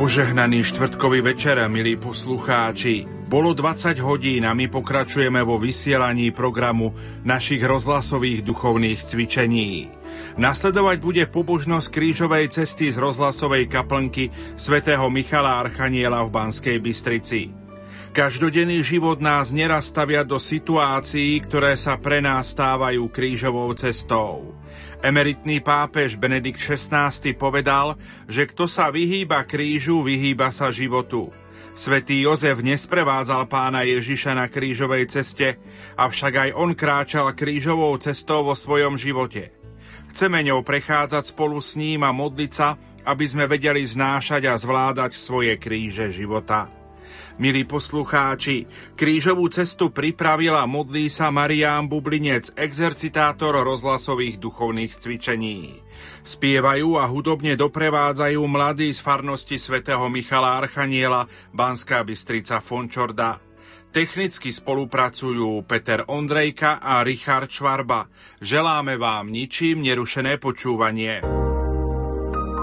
Požehnaný štvrtkový večer, milí poslucháči. Bolo 20 hodín a my pokračujeme vo vysielaní programu našich rozhlasových duchovných cvičení. Nasledovať bude pobožnosť krížovej cesty z rozhlasovej kaplnky svätého Michala Archaniela v Banskej Bystrici. Každodenný život nás neraz stavia do situácií, ktoré sa pre nás stávajú krížovou cestou. Emeritný pápež Benedikt XVI povedal, že kto sa vyhýba krížu, vyhýba sa životu. Svetý Jozef nesprevádzal pána Ježiša na krížovej ceste, avšak aj on kráčal krížovou cestou vo svojom živote. Chceme ňou prechádzať spolu s ním a modliť sa, aby sme vedeli znášať a zvládať svoje kríže života. Milí poslucháči, krížovú cestu pripravila modlí sa Marián Bublinec, exercitátor rozhlasových duchovných cvičení. Spievajú a hudobne doprevádzajú mladí z farnosti svätého Michala Archaniela Banská Bystrica Fončorda. Technicky spolupracujú Peter Ondrejka a Richard Švarba. Želáme vám ničím nerušené počúvanie.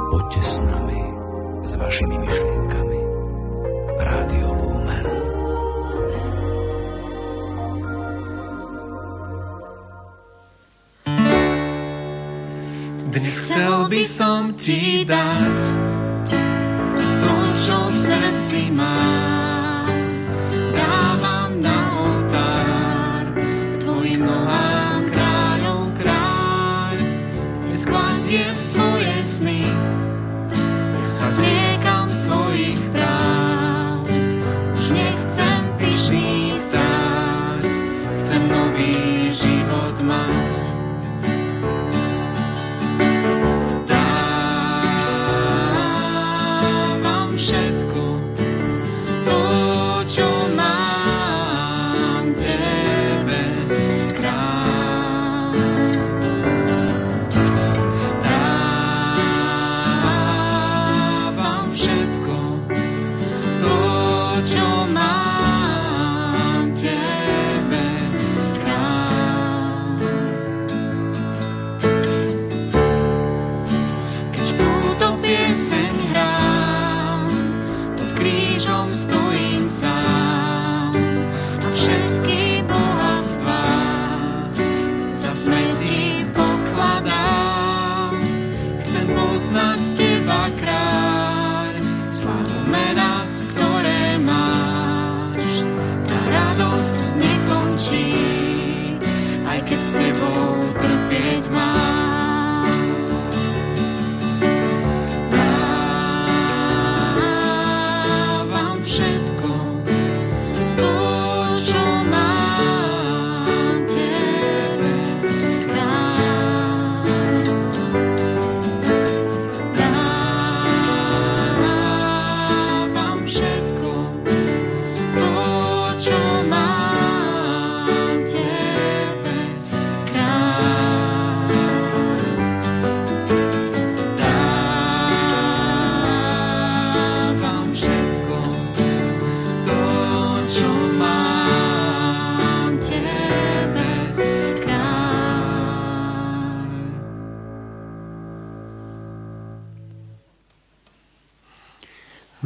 Poďte s nami, s vašimi myšlienkami. Rádio Dnes chcel by som ti dať to, čo v srdci mám. monster.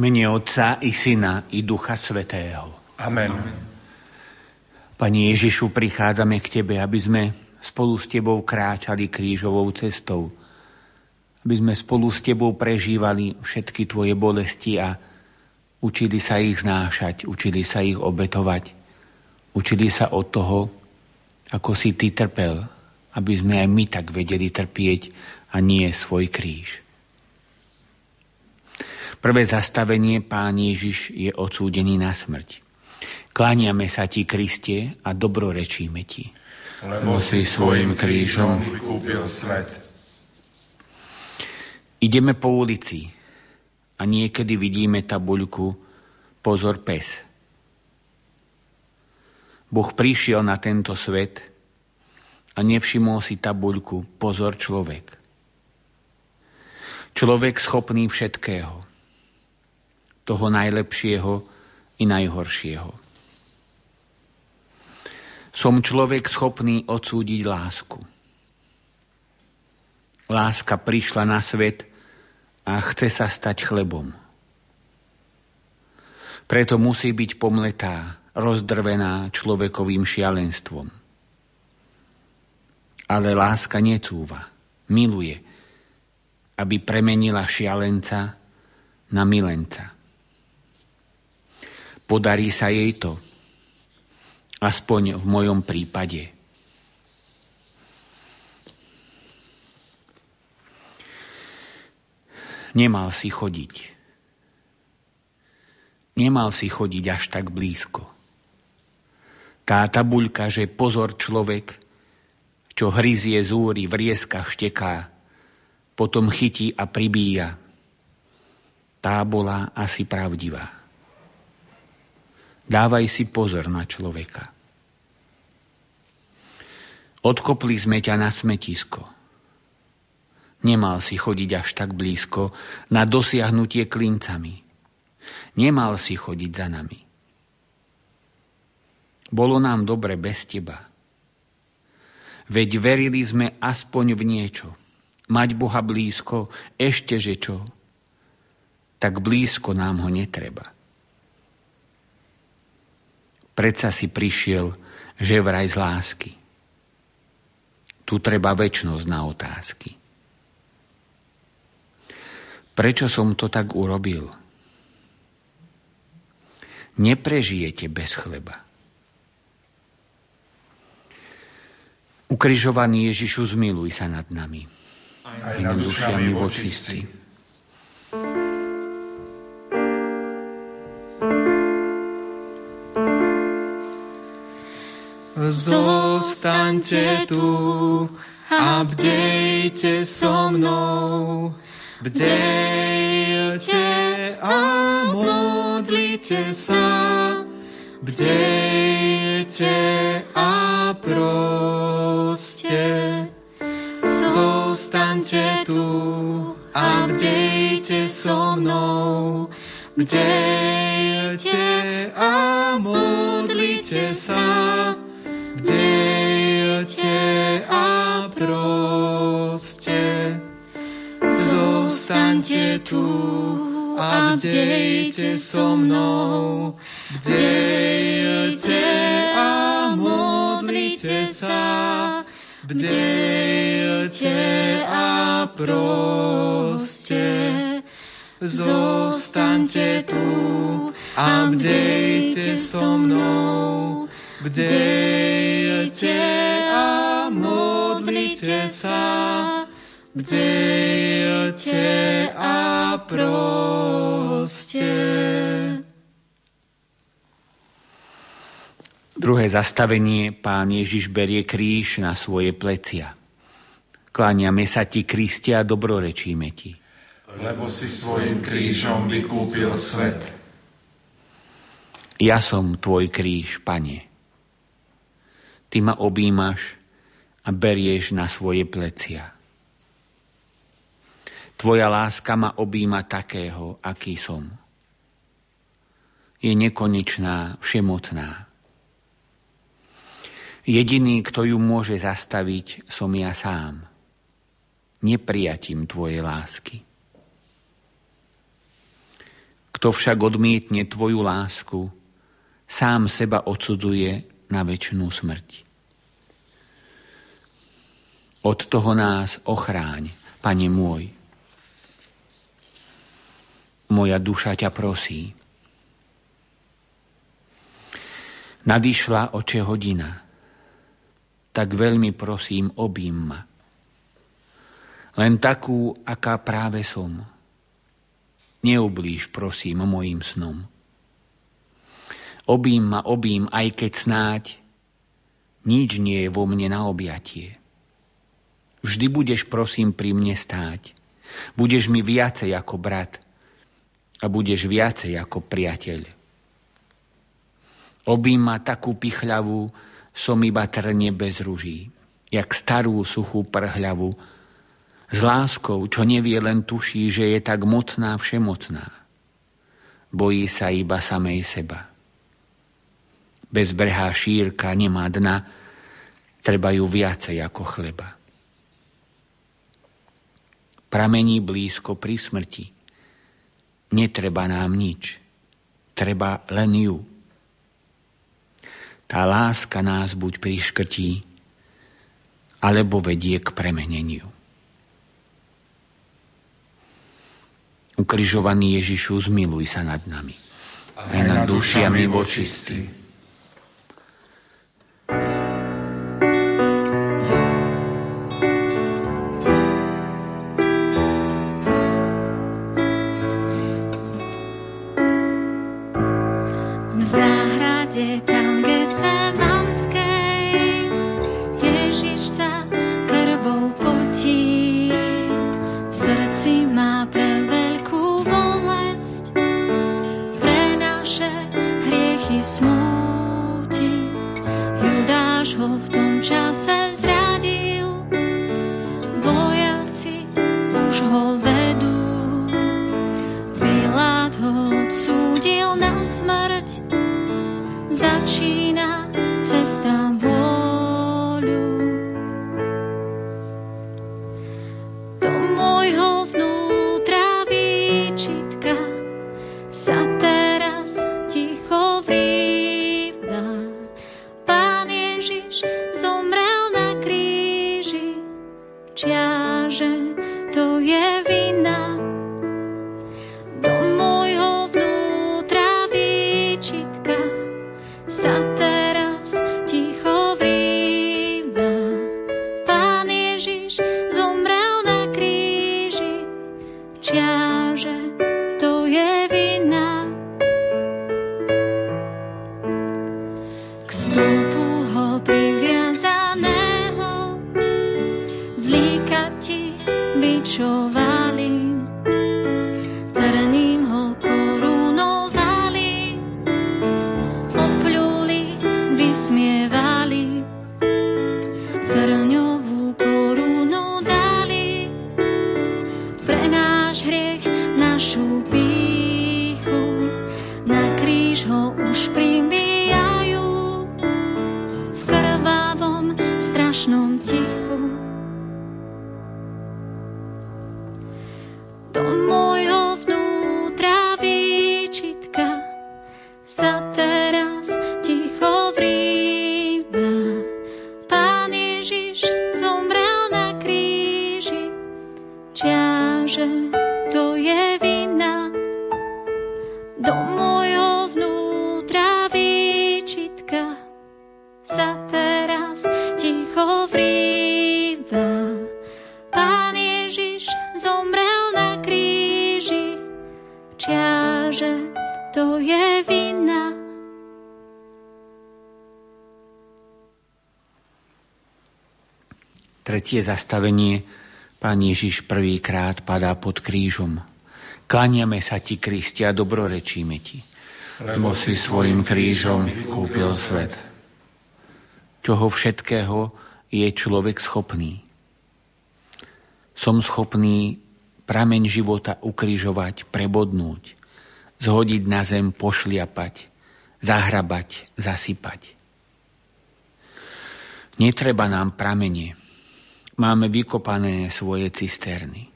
Mene Otca i Syna i Ducha Svetého. Amen. Pani Ježišu, prichádzame k Tebe, aby sme spolu s Tebou kráčali krížovou cestou. Aby sme spolu s Tebou prežívali všetky Tvoje bolesti a učili sa ich znášať, učili sa ich obetovať. Učili sa od toho, ako si Ty trpel, aby sme aj my tak vedeli trpieť a nie svoj kríž. Prvé zastavenie Pán Ježiš je odsúdený na smrť. Kláňame sa Ti, Kriste, a dobrorečíme Ti. Lebo si svojim krížom vykúpil svet. Ideme po ulici a niekedy vidíme tabuľku Pozor pes. Boh prišiel na tento svet a nevšimol si tabuľku Pozor človek. Človek schopný všetkého toho najlepšieho i najhoršieho. Som človek schopný odsúdiť lásku. Láska prišla na svet a chce sa stať chlebom. Preto musí byť pomletá, rozdrvená človekovým šialenstvom. Ale láska necúva, miluje, aby premenila šialenca na milenca. Podarí sa jej to, aspoň v mojom prípade. Nemal si chodiť. Nemal si chodiť až tak blízko. Tá tabuľka, že pozor človek, čo hryzie zúry, v rieskach šteká, potom chytí a pribíja. Tá bola asi pravdivá. Dávaj si pozor na človeka. Odkopli sme ťa na smetisko. Nemal si chodiť až tak blízko na dosiahnutie klincami. Nemal si chodiť za nami. Bolo nám dobre bez teba. Veď verili sme aspoň v niečo. Mať Boha blízko, ešte že čo. Tak blízko nám ho netreba. Predsa si prišiel, že vraj z lásky. Tu treba väčnosť na otázky. Prečo som to tak urobil? Neprežijete bez chleba. Ukrižovaný Ježišu, zmiluj sa nad nami. Aj nad dušiami vočistí. Zostaňte tu a bdejte so mnou. Bdejte a modlite sa, bdejte a proste. Zostaňte tu a bdejte so mnou, bdejte a modlite sa, proste. Zostaňte tu a bdejte so mnou. Bdejte a modlite sa. Bdejte a proste. Zostaňte tu a bdejte so mnou. Bdejte modlite sa bdejte a proste. Druhé zastavenie pán Ježiš berie kríž na svoje plecia. Kláňame sa ti, Kristia, a dobrorečíme ti. Lebo si svojim krížom vykúpil svet. Ja som tvoj kríž, pane. Ty ma objímaš a berieš na svoje plecia. Tvoja láska ma objíma takého, aký som. Je nekonečná, všemocná. Jediný, kto ju môže zastaviť, som ja sám. Neprijatím tvojej lásky. Kto však odmietne tvoju lásku, sám seba odsudzuje na väčšinu smrť. Od toho nás ochráň, Pane môj, moja duša ťa prosí. Nadišla oče hodina, tak veľmi prosím, obím ma. Len takú, aká práve som. Neublíž, prosím, mojim snom. Obím ma, obím, aj keď snáď nič nie je vo mne na objatie. Vždy budeš, prosím, pri mne stáť. Budeš mi viacej ako brat, a budeš viacej ako priateľ. Obím takú pichľavú, som iba trne bez ruží, jak starú suchú prhľavu, s láskou, čo nevie len tuší, že je tak mocná všemocná. Bojí sa iba samej seba. Bezbrehá šírka nemá dna, treba ju viacej ako chleba. Pramení blízko pri smrti, netreba nám nič. treba len ju. Tá láska nás buď priškrtí, alebo vedie k premeneniu. Ukrižovaný Ježišu, zmiluj sa nad nami. Aj nad dušiami vočistí čase zradil, vojaci už ho vedú. Pilát ho odsúdil na smrť, začína cesta Boha. Tretie zastavenie Pán Ježiš prvýkrát padá pod krížom. Klaniame sa ti, Kristia, dobrorečíme ti. Lebo si svojim krížom kúpil svet. Čoho všetkého je človek schopný. Som schopný prameň života ukrižovať, prebodnúť, zhodiť na zem, pošliapať, zahrabať, zasypať. Netreba nám pramene, máme vykopané svoje cisterny.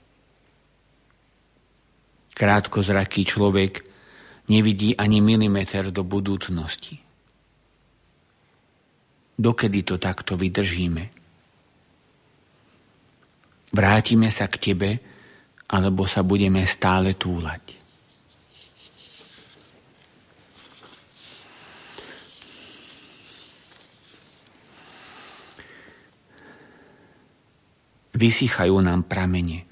Krátkozraký človek nevidí ani milimeter do budúcnosti. Dokedy to takto vydržíme? Vrátime sa k tebe, alebo sa budeme stále túlať. Vysychajú nám pramene.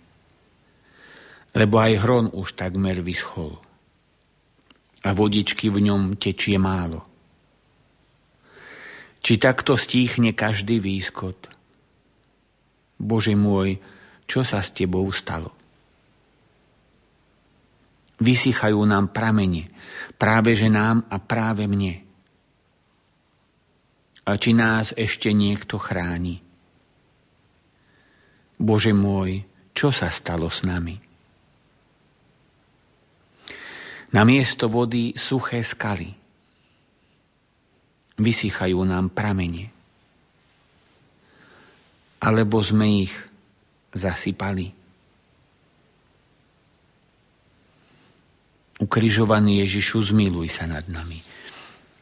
Lebo aj hron už takmer vyschol a vodičky v ňom tečie málo. Či takto stíchne každý výskot? Bože môj, čo sa s tebou stalo? Vysychajú nám pramene, práve že nám a práve mne. A či nás ešte niekto chráni? Bože môj, čo sa stalo s nami? Na miesto vody suché skaly. Vysychajú nám pramene. Alebo sme ich zasypali. Ukrižovaný Ježišu, zmiluj sa nad nami.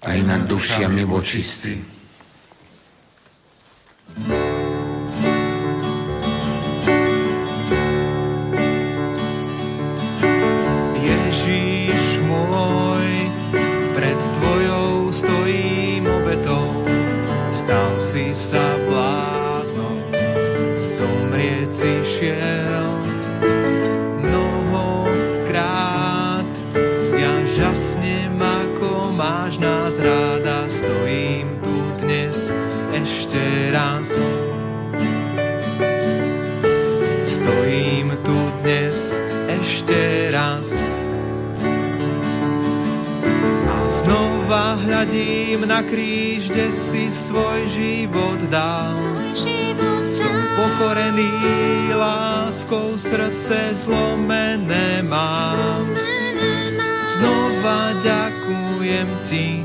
Aj nad dušiami vočistí. Ježiš si šiel mnohokrát. Ja žasnem, ako máš nás ráda, stojím tu dnes ešte raz. Stojím tu dnes ešte raz. A znova hľadím na kríž, kde si svoj život dal. Som pokorený láskou, srdce zlomené mám. Znova ďakujem ti,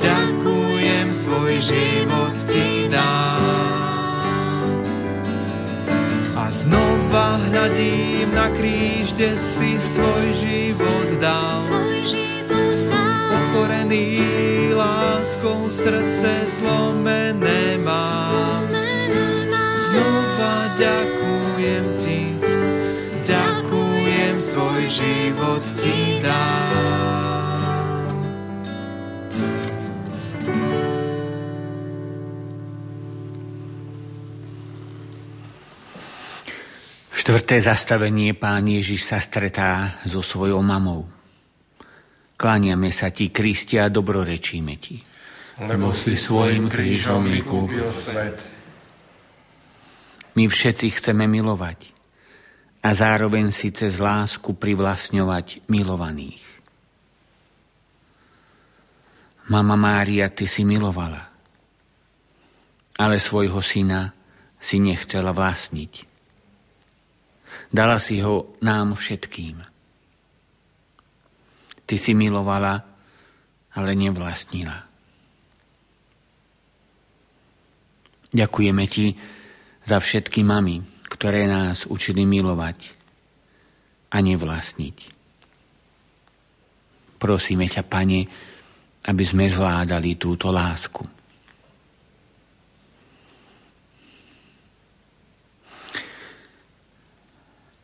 ďakujem, svoj život ti dám. A znova hľadím na kríž, kde si svoj život dal. Pokorený láskou, srdce zlomené mám. Znova ďakujem ti, ďakujem, svoj život ti dám. Štvrté zastavenie pán Ježiš sa stretá so svojou mamou. Kláňame sa ti, Kristi, a dobrorečíme ti. Lebo si svojim krížom vykúpil svet. My všetci chceme milovať a zároveň si cez lásku privlastňovať milovaných. Mama Mária, ty si milovala, ale svojho syna si nechcela vlastniť. Dala si ho nám všetkým. Ty si milovala, ale nevlastnila. Ďakujeme ti za všetky mamy, ktoré nás učili milovať a nevlastniť. Prosíme ťa, Pane, aby sme zvládali túto lásku.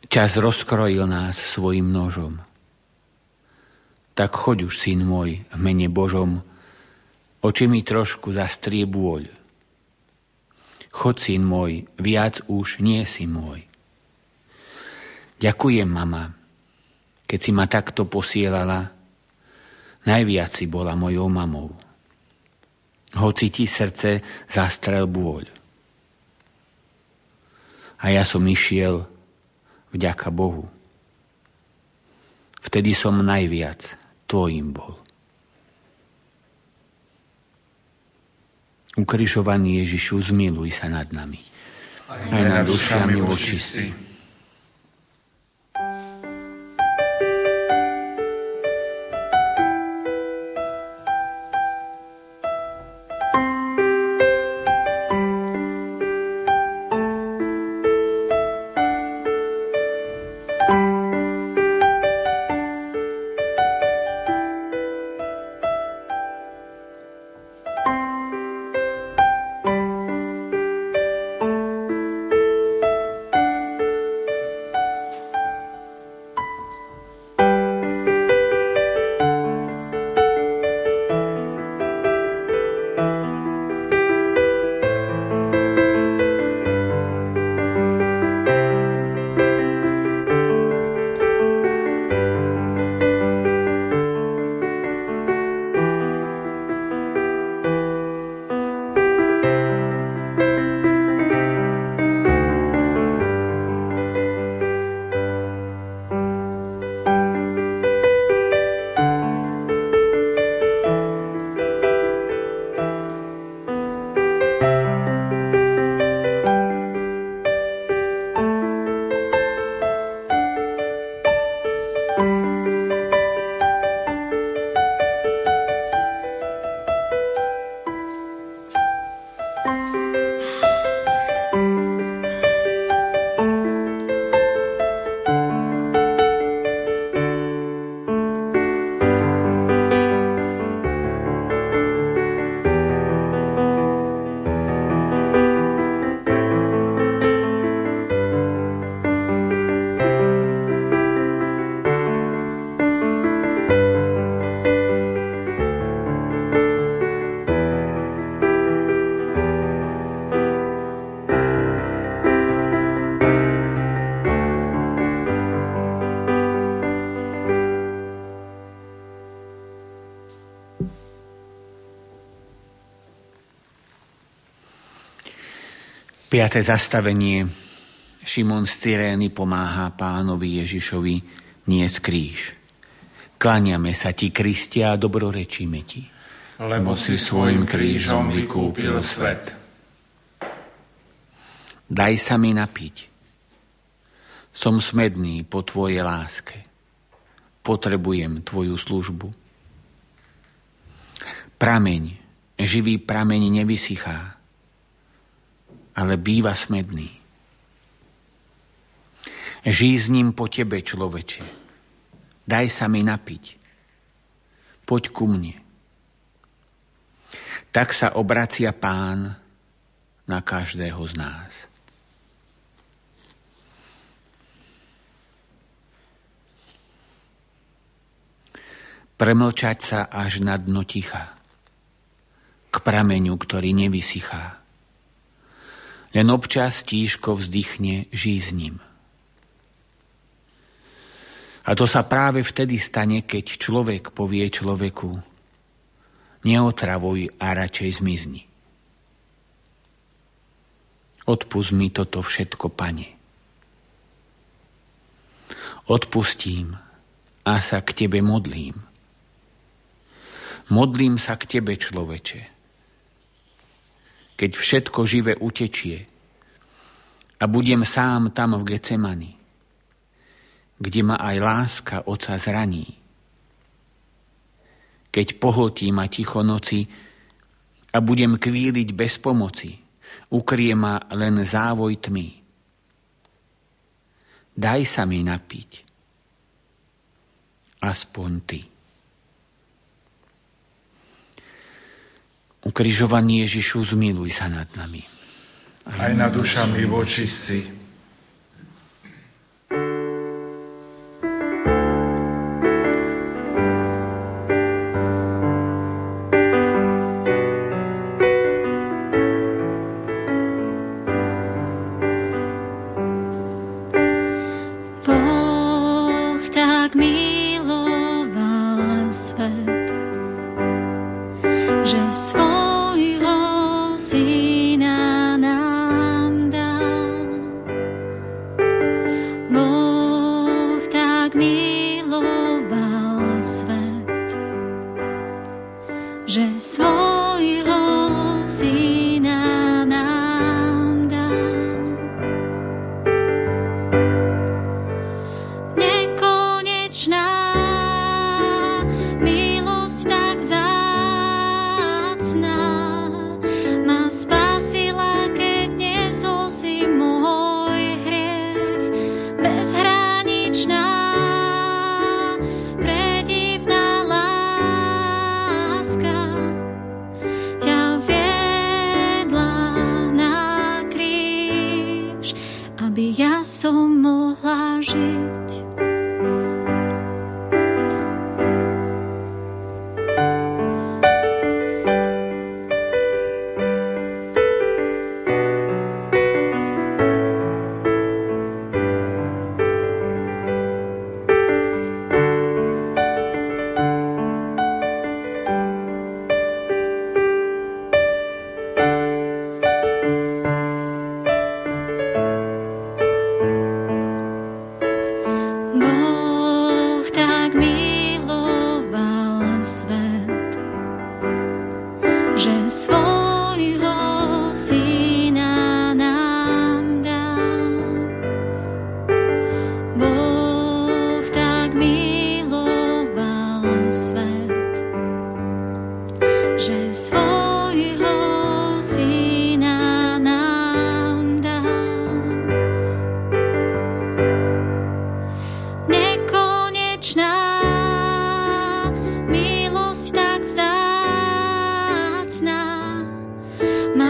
Čas rozkrojil nás svojim nožom. Tak choď už, syn môj, v mene Božom, oči mi trošku zastrie bôľ. Chod, syn môj, viac už nie si môj. Ďakujem, mama, keď si ma takto posielala, najviac si bola mojou mamou. Hoci ti srdce zastrel bôľ. A ja som išiel vďaka Bohu. Vtedy som najviac tvojim bol. Ukrižovaný Ježišu, zmiluj sa nad nami. Aj nad dušami vočistí. Piaté zastavenie. Šimon z Cyrény pomáha pánovi Ježišovi nie kríž. Kláňame sa ti, Kristia, a dobrorečíme ti. Lebo si svojim krížom vykúpil svet. Daj sa mi napiť. Som smedný po tvojej láske. Potrebujem tvoju službu. Prameň, živý prameň nevysychá ale býva smedný. Žij s ním po tebe, človeče. Daj sa mi napiť. Poď ku mne. Tak sa obracia pán na každého z nás. Premlčať sa až na dno ticha, k prameňu, ktorý nevysychá len občas tížko vzdychne, žij s. A to sa práve vtedy stane, keď človek povie človeku, neotravuj a radšej zmizni. Odpust mi toto všetko, pane. Odpustím a sa k tebe modlím. Modlím sa k tebe, človeče keď všetko živé utečie a budem sám tam v Gecemani, kde ma aj láska Oca zraní. Keď pohltí ma ticho noci a budem kvíliť bez pomoci, ukrie ma len závoj tmy. Daj sa mi napiť, aspoň ty. Ukrižovaný Ježišu, zmiluj sa nad nami. Aj, Aj nad dušami voči.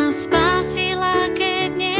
ma spasila, keď nie.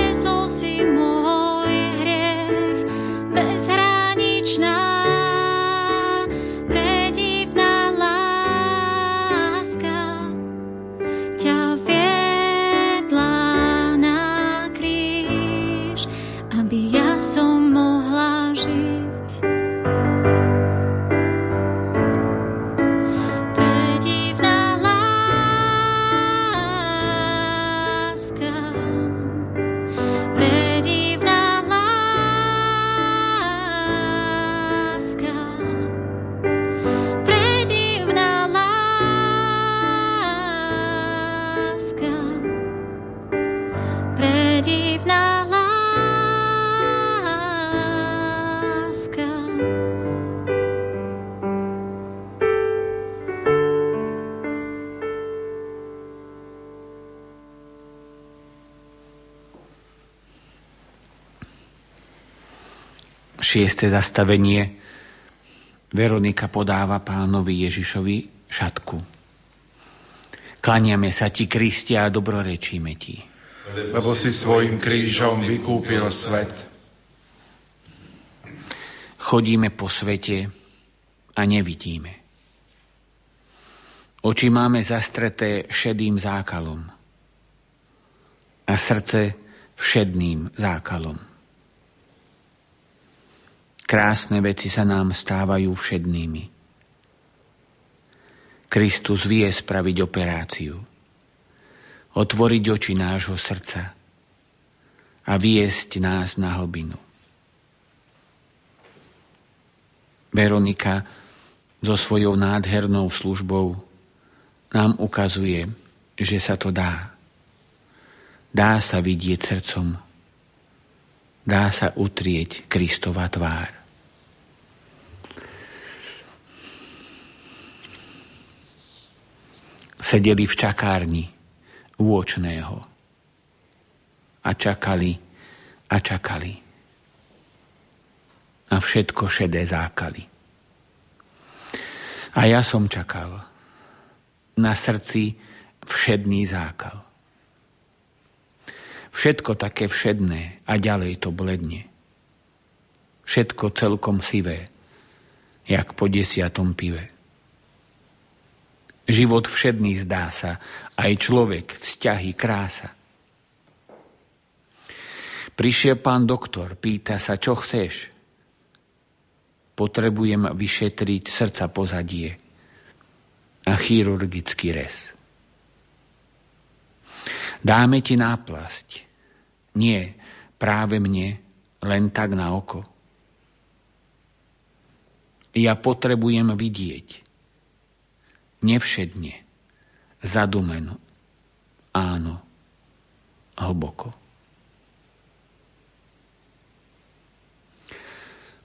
Šieste zastavenie. Veronika podáva pánovi Ježišovi šatku. Klaniame sa ti, Kristia, a dobrorečíme ti. Lebo si svojim krížom vykúpil svet. Chodíme po svete a nevidíme. Oči máme zastreté šedým zákalom a srdce všedným zákalom. Krásne veci sa nám stávajú všednými. Kristus vie spraviť operáciu, otvoriť oči nášho srdca a viesť nás na hlbinu. Veronika so svojou nádhernou službou nám ukazuje, že sa to dá. Dá sa vidieť srdcom. Dá sa utrieť Kristova tvár. Sedeli v čakárni úočného a čakali a čakali. A všetko šedé zákali. A ja som čakal. Na srdci všedný zákal. Všetko také všedné a ďalej to bledne. Všetko celkom sivé, jak po desiatom pive. Život všedný zdá sa, aj človek, vzťahy, krása. Prišiel pán doktor, pýta sa, čo chceš. Potrebujem vyšetriť srdca pozadie a chirurgický rez. Dáme ti náplasť, nie, práve mne, len tak na oko. Ja potrebujem vidieť. Nevšedne, zadumeno, áno, hlboko.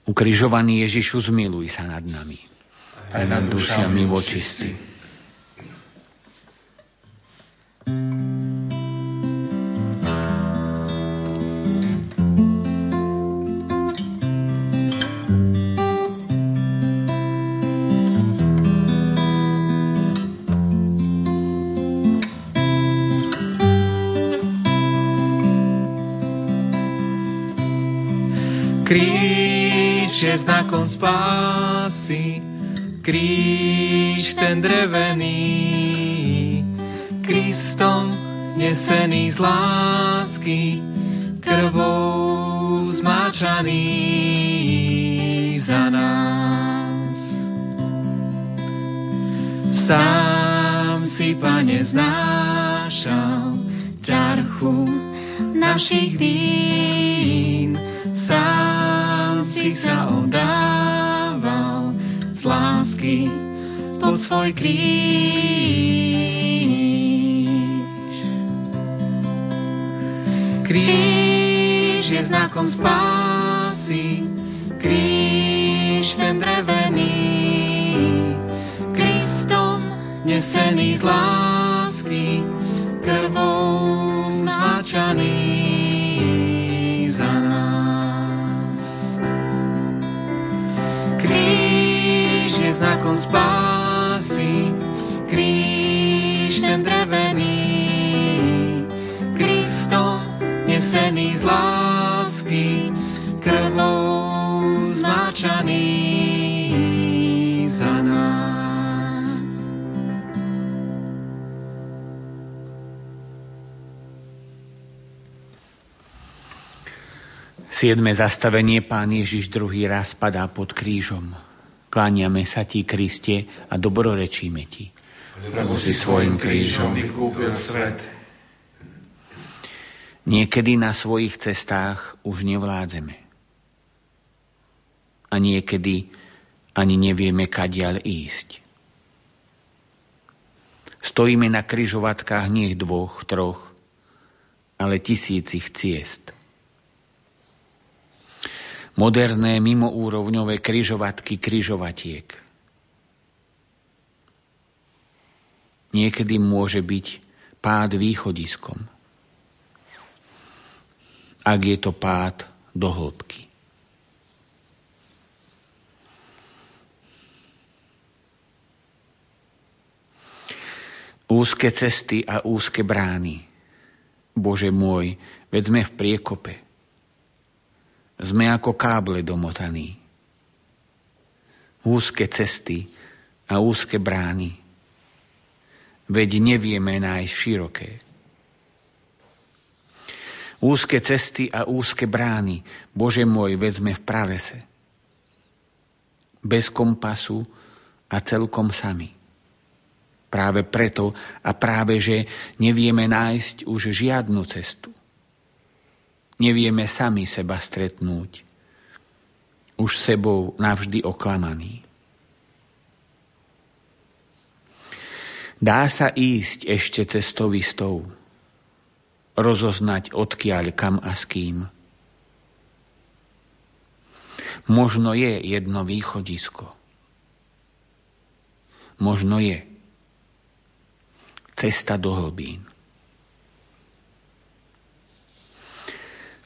Ukrižovaný Ježišu, zmiluj sa nad nami. Aj nad dušiami vočistí. je znakom spásy, kríž ten drevený, Kristom nesený z lásky, krvou zmáčaný za nás. Sám si, Pane, znášal ťarchu našich vín, sám si sa oddával z lásky pod svoj kríž. Kríž je znakom spásy, kríž ten drevený, Kristom nesený z lásky, krvou zmáčaný. Znakom spásy, kríž ten drevený, Kristom nesený z lásky, krvou zmáčaný za nás. Siedme zastavenie pán Ježiš druhý raz padá pod krížom. Kláňame sa ti, Kriste, a dobrorečíme ti. Lebo si svojim krížom vykúpil svet. Niekedy na svojich cestách už nevládzeme. A niekedy ani nevieme, kadiaľ ísť. Stojíme na kryžovatkách nie dvoch, troch, ale tisícich ciest – moderné mimoúrovňové kryžovatky kryžovatiek. Niekedy môže byť pád východiskom, ak je to pád do hĺbky. Úzke cesty a úzke brány. Bože môj, veď v priekope – sme ako káble domotaní. Úzke cesty a úzke brány. Veď nevieme nájsť široké. Úzke cesty a úzke brány, Bože môj, veď v pralese. Bez kompasu a celkom sami. Práve preto a práve, že nevieme nájsť už žiadnu cestu. Nevieme sami seba stretnúť. Už sebou navždy oklamaný. Dá sa ísť ešte cestou istou, rozoznať odkiaľ kam a s kým. Možno je jedno východisko. Možno je cesta do hlbín.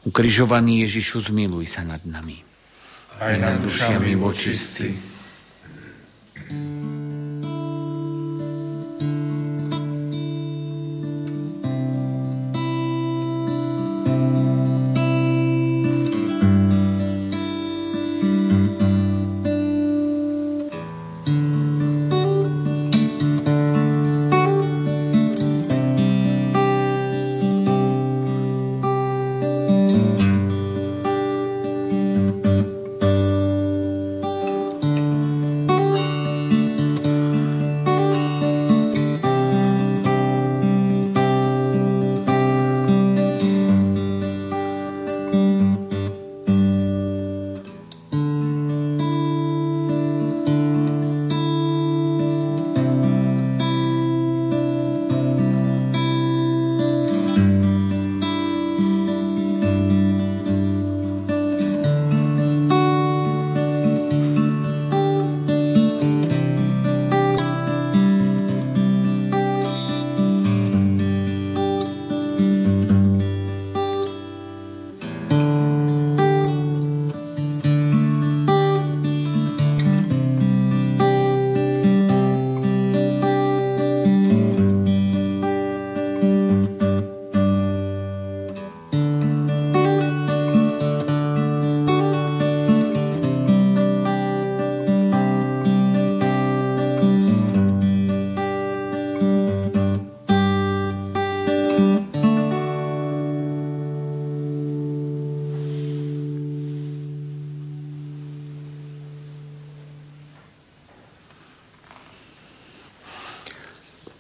Ukrižovaný Ježišu, zmiluj sa nad nami. Aj nad dušami vočistí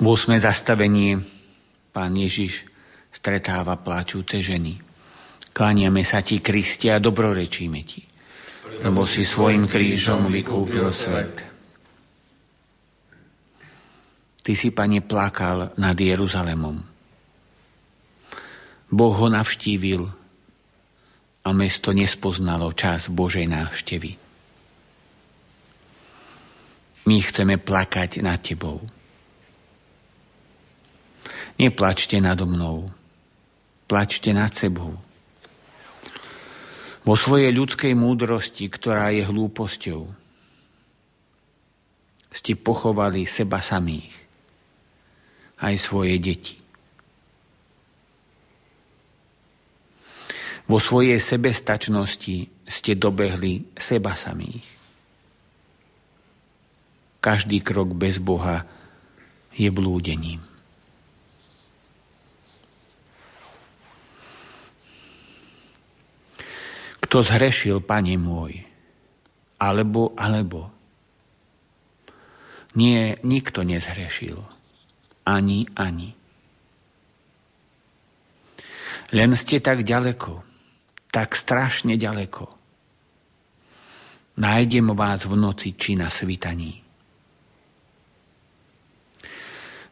V 8. zastavení pán Ježiš stretáva pláčúce ženy. Kláňame sa ti, Kristi, a dobrorečíme ti, lebo si svojim krížom vykúpil svet. Ty si, pane, plakal nad Jeruzalemom. Boh ho navštívil a mesto nespoznalo čas Božej návštevy. My chceme plakať nad Tebou. Neplačte nado mnou, plačte nad sebou. Vo svojej ľudskej múdrosti, ktorá je hlúposťou, ste pochovali seba samých, aj svoje deti. Vo svojej sebestačnosti ste dobehli seba samých. Každý krok bez Boha je blúdením. Kto zhrešil, Pane môj? Alebo, alebo. Nie, nikto nezhrešil. Ani, ani. Len ste tak ďaleko, tak strašne ďaleko. Nájdem vás v noci či na svitaní.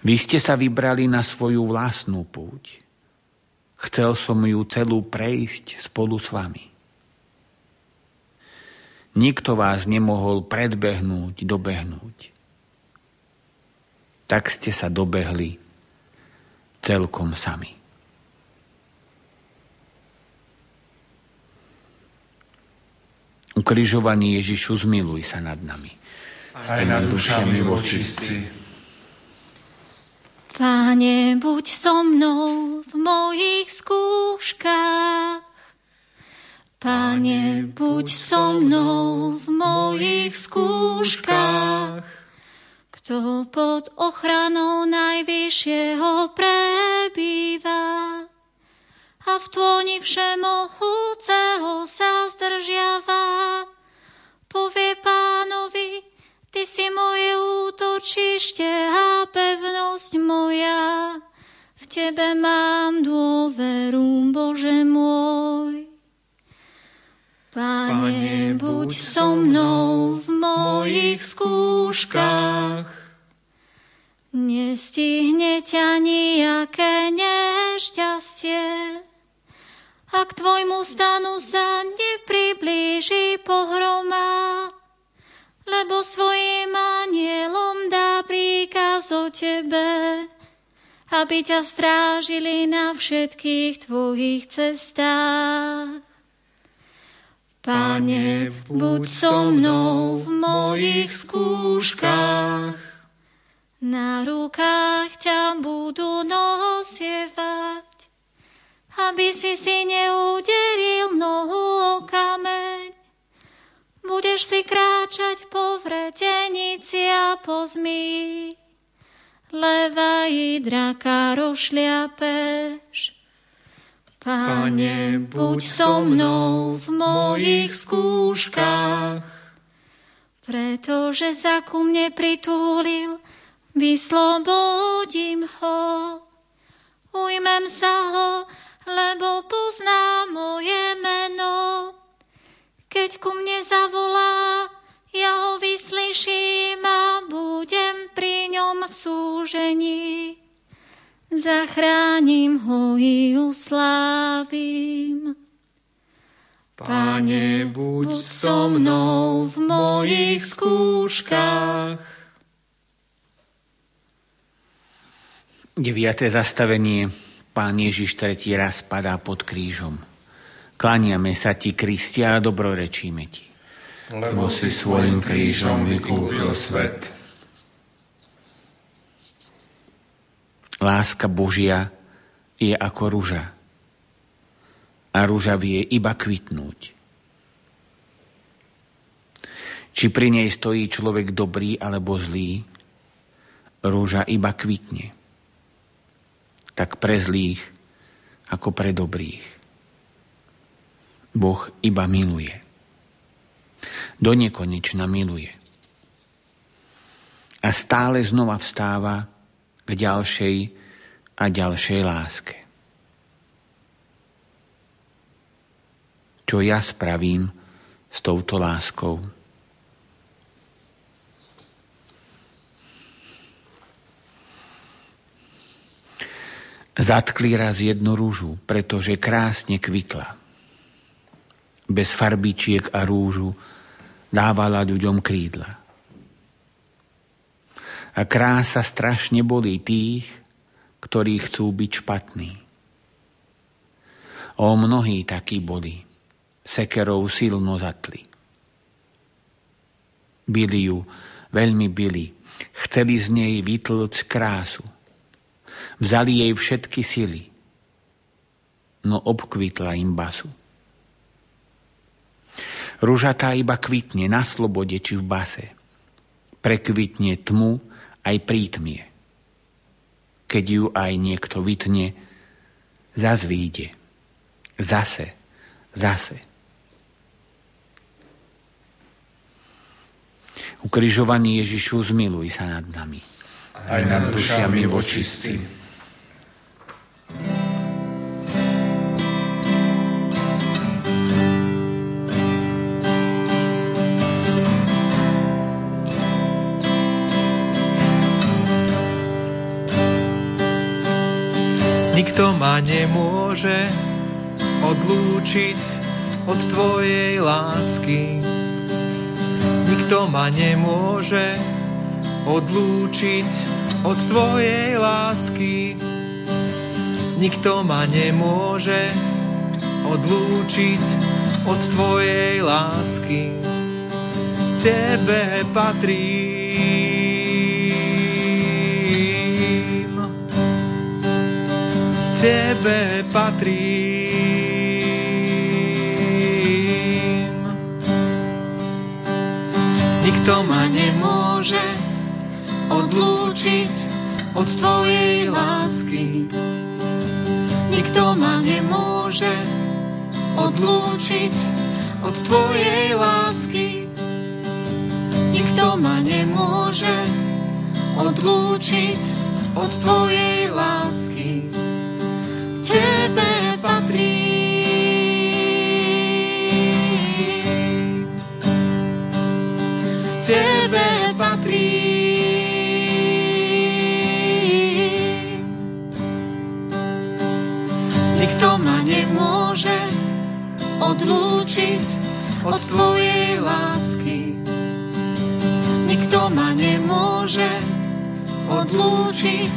Vy ste sa vybrali na svoju vlastnú púť. Chcel som ju celú prejsť spolu s vami. Nikto vás nemohol predbehnúť, dobehnúť. Tak ste sa dobehli celkom sami. Ukrižovaný Ježišu, zmiluj sa nad nami. Aj nad dušami vočistí. Páne, buď so mnou v mojich skúškach. Páne, buď so mnou v mojich skúškach. Kto pod ochranou najvyššieho prebýva a v tóni všemohúceho sa zdržiava, povie pánovi, ty si moje útočište a pevnosť moja. V tebe mám dôveru, Bože môj. Pane, buď so mnou v mojich skúškach. Nestihne ťa nejaké nešťastie, ak tvojmu stanu sa nepriblíži pohroma, lebo svojim anielom dá príkaz o tebe, aby ťa strážili na všetkých tvojich cestách. Pane, buď so mnou v mojich skúškach. Na rukách ťa budú nosievať, aby si si neuderil nohu o kameň. Budeš si kráčať po vretenici a po zmi, leva i draka rošliapeš. Pane, buď so mnou v mojich skúškach, pretože sa ku mne pritúlil, vyslobodím ho. Ujmem sa ho, lebo pozná moje meno. Keď ku mne zavolá, ja ho vyslyším a budem pri ňom v súžení zachránim ho i uslávim. Pane, buď so mnou v mojich skúškach. Deviate zastavenie. Pán Ježiš tretí raz padá pod krížom. Klaniame sa ti, Kristia, a dobrorečíme ti. Lebo si svojim krížom vykúpil svet. Láska Božia je ako rúža. A rúža vie iba kvitnúť. Či pri nej stojí človek dobrý alebo zlý, rúža iba kvitne. Tak pre zlých, ako pre dobrých. Boh iba miluje. Do nekonečna miluje. A stále znova vstáva k ďalšej a ďalšej láske. Čo ja spravím s touto láskou? Zatkli raz jednu rúžu, pretože krásne kvitla. Bez farbičiek a rúžu dávala ľuďom krídla. A krása strašne bolí tých, ktorí chcú byť špatní. O mnohí takí boli, sekerou silno zatli. Byli ju, veľmi byli, chceli z nej vytlc krásu. Vzali jej všetky sily, no obkvitla im basu. Ružatá iba kvitne na slobode či v base. Prekvitne tmu aj prítmie. Keď ju aj niekto vytne, zas výjde. Zase, zase. Ukrižovaný Ježišu, zmiluj sa nad nami. Aj nad dušiami vočistí. Nikto ma nemôže odlúčiť od Tvojej lásky. Nikto ma nemôže odlúčiť od Tvojej lásky. Nikto ma nemôže odlúčiť od Tvojej lásky. Tebe patrí Tebe patrím. Nikto ma nemôže odlúčiť od Tvojej lásky. Nikto ma nemôže odlúčiť od Tvojej lásky. Nikto ma nemôže odlúčiť od Tvojej lásky. Tebe patrí. Tebe patrí. Nikto ma nemôže odlúčiť od Tvojej lásky. Nikto ma nemôže odlúčiť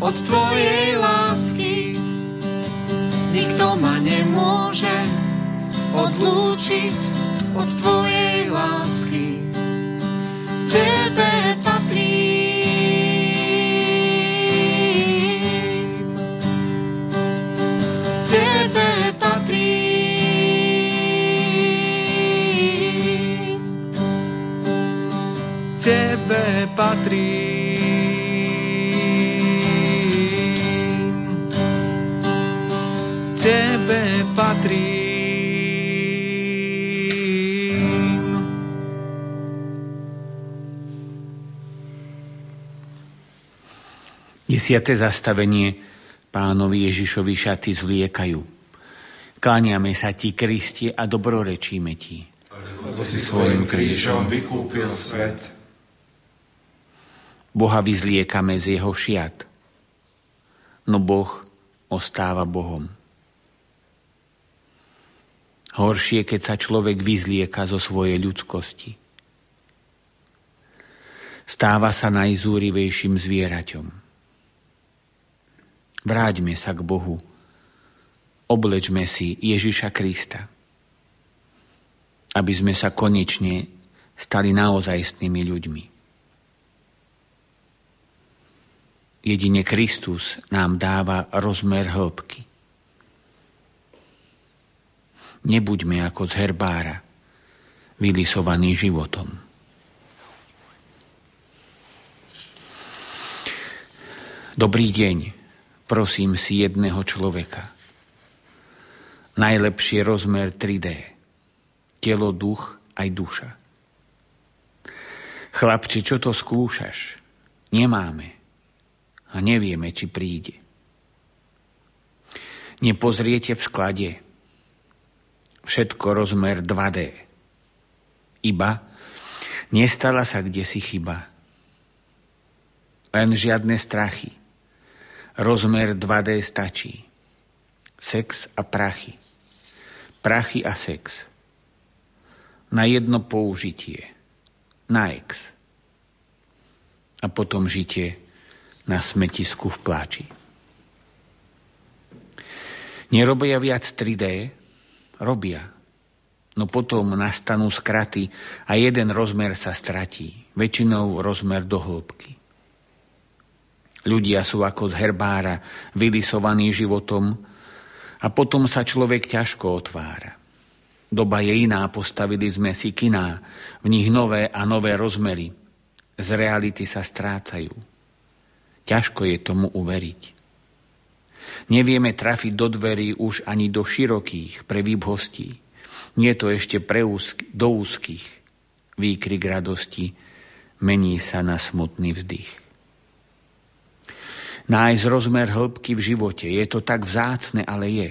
od Tvojej lásky. Nikto ma nemôže odlúčiť od Tvojej lásky. Tebe patrí. Tebe patrí. Tebe patrí. Patrí. Desiate zastavenie pánovi Ježišovi šaty zliekajú. Kláňame sa ti, Kristie, a dobrorečíme ti. Lebo si svojim krížom vykúpil svet. Boha vyzliekame z jeho šiat, no Boh ostáva Bohom. Horšie, keď sa človek vyzlieka zo svojej ľudskosti. Stáva sa najzúrivejším zvieraťom. Vráťme sa k Bohu. Oblečme si Ježiša Krista, aby sme sa konečne stali naozajstnými ľuďmi. Jedine Kristus nám dáva rozmer hĺbky. Nebuďme ako z herbára, vylisovaný životom. Dobrý deň, prosím si jedného človeka. Najlepšie rozmer 3D. Telo, duch, aj duša. Chlapči, čo to skúšaš? Nemáme. A nevieme, či príde. Nepozriete v sklade. Všetko rozmer 2D. Iba nestala sa kde si chyba. Len žiadne strachy. Rozmer 2D stačí. Sex a prachy. Prachy a sex. Na jedno použitie. Na ex. A potom žitie na smetisku v pláči. Nerobia viac 3D? Robia. No potom nastanú skraty a jeden rozmer sa stratí. Väčšinou rozmer do hĺbky. Ľudia sú ako z herbára, vylisovaní životom a potom sa človek ťažko otvára. Doba je iná, postavili sme si kiná, v nich nové a nové rozmery. Z reality sa strácajú. Ťažko je tomu uveriť. Nevieme trafiť do dverí už ani do širokých pre hostí. Nie to ešte pre úzk, do úzkých. Výkrik radosti mení sa na smutný vzdych nájsť rozmer hĺbky v živote. Je to tak vzácne, ale je.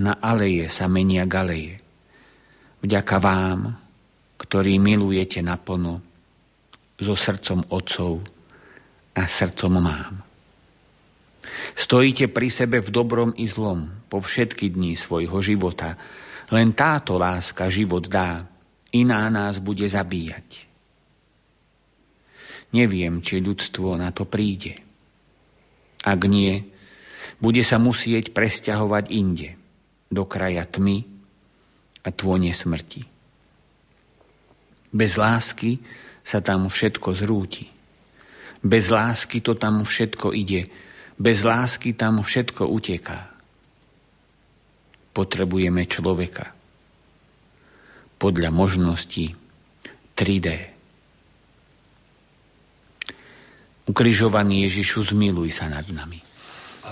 Na aleje sa menia galeje. Vďaka vám, ktorí milujete naplno, so srdcom otcov a srdcom mám. Stojíte pri sebe v dobrom i zlom po všetky dní svojho života. Len táto láska život dá, iná nás bude zabíjať. Neviem, či ľudstvo na to príde. Ak nie, bude sa musieť presťahovať inde, do kraja tmy a tvone smrti. Bez lásky sa tam všetko zrúti. Bez lásky to tam všetko ide. Bez lásky tam všetko uteká. Potrebujeme človeka. Podľa možností 3D. Ukrižovaný Ježišu, zmiluj sa nad nami.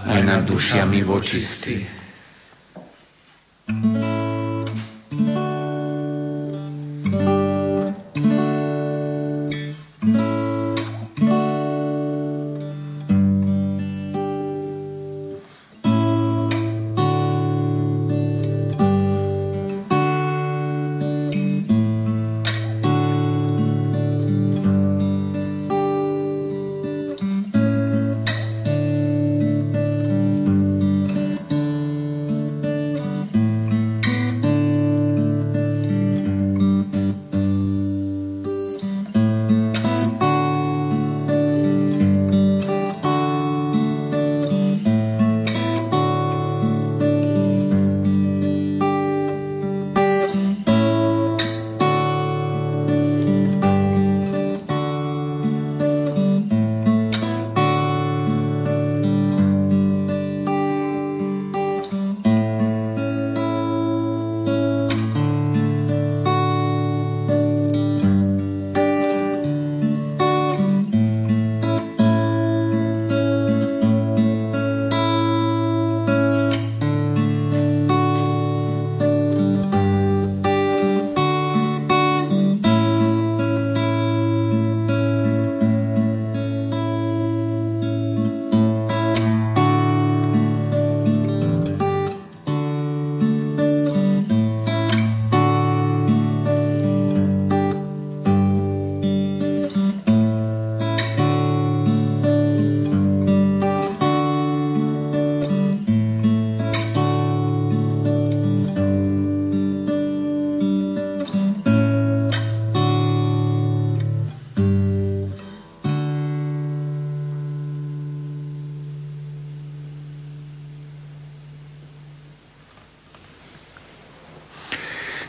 Aj nad dušiami vočistí. thank you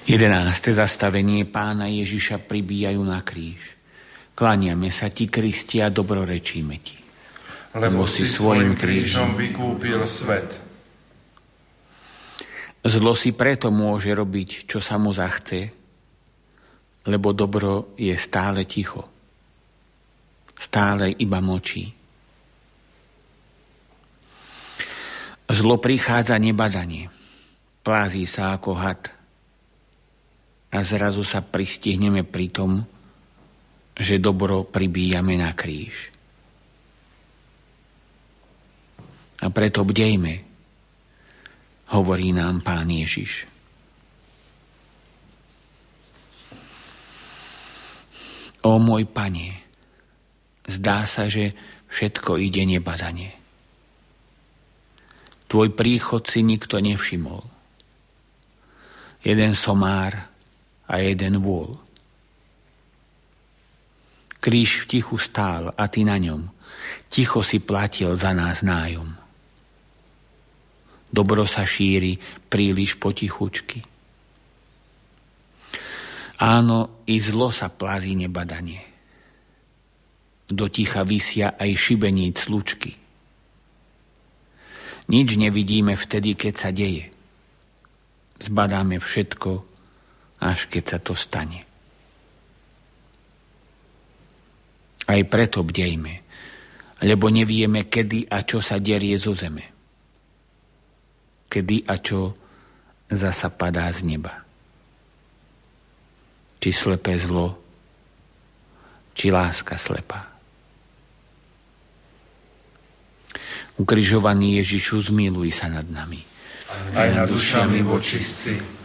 Jedenácté zastavenie pána Ježiša pribíjajú na kríž. Klaniame sa ti, Kristi, a dobrorečíme ti. Lebo si svojim krížom vykúpil svet. Zlo si preto môže robiť, čo sa mu zachce, lebo dobro je stále ticho. Stále iba močí. Zlo prichádza nebadanie. Plází sa ako had – a zrazu sa pristihneme pri tom, že dobro pribíjame na kríž. A preto bdejme, hovorí nám Pán Ježiš. O môj Pane, zdá sa, že všetko ide nebadanie. Tvoj príchod si nikto nevšimol. Jeden somár a jeden vôľ. Kríž v tichu stál a ty na ňom. Ticho si platil za nás nájom. Dobro sa šíri príliš potichučky. Áno, i zlo sa plazí nebadanie. Do ticha vysia aj šibení slučky. Nič nevidíme vtedy, keď sa deje. Zbadáme všetko, až keď sa to stane. Aj preto bdejme, lebo nevieme, kedy a čo sa derie zo zeme. Kedy a čo zasa padá z neba. Či slepé zlo, či láska slepá. Ukrižovaný Ježišu, zmiluj sa nad nami. Aj nad dušami vočistci,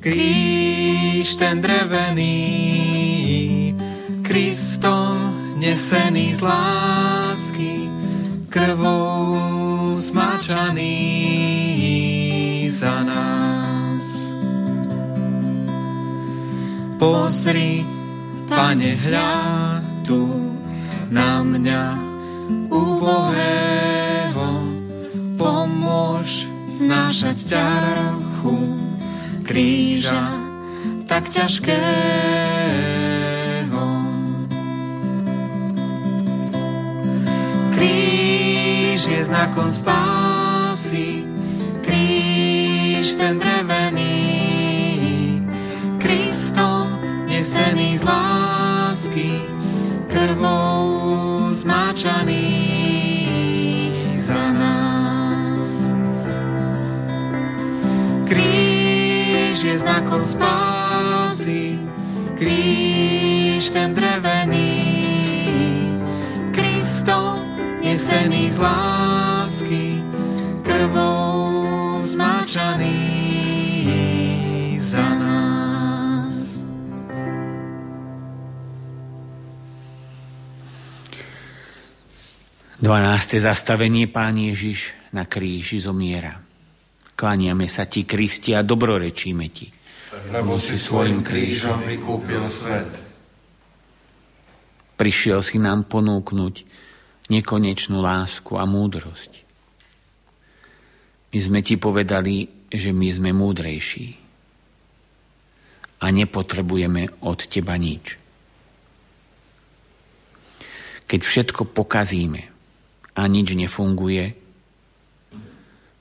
kríž ten drevený, Kristo nesený z lásky, krvou zmačaný za nás. Pozri, pane, hľa tu na mňa ubohého, pomôž znášať ťa ťažkého. Kríž je znakom spásy, kríž ten drevený, Kristom nesený z lásky, krvou zmáčaný za nás. Kríž je znakom spásy, z lásky, krvou zmáčaný za nás. Dvanácté zastavenie Pán Ježiš na kríži zomiera. Klaniame sa Ti, Kristi, a dobrorečíme Ti. Lebo si svojim krížom vykúpil svet. Prišiel si nám ponúknuť nekonečnú lásku a múdrosť. My sme Ti povedali, že my sme múdrejší a nepotrebujeme od Teba nič. Keď všetko pokazíme, a nič nefunguje,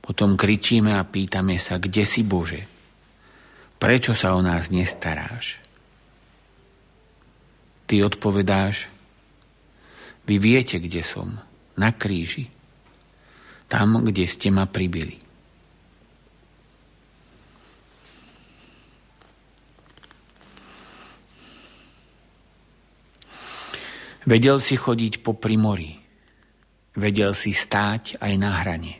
potom kričíme a pýtame sa, kde si Bože? Prečo sa o nás nestaráš? Ty odpovedáš, vy viete, kde som, na kríži, tam, kde ste ma pribili. Vedel si chodiť po primori, Vedel si stáť aj na hrane.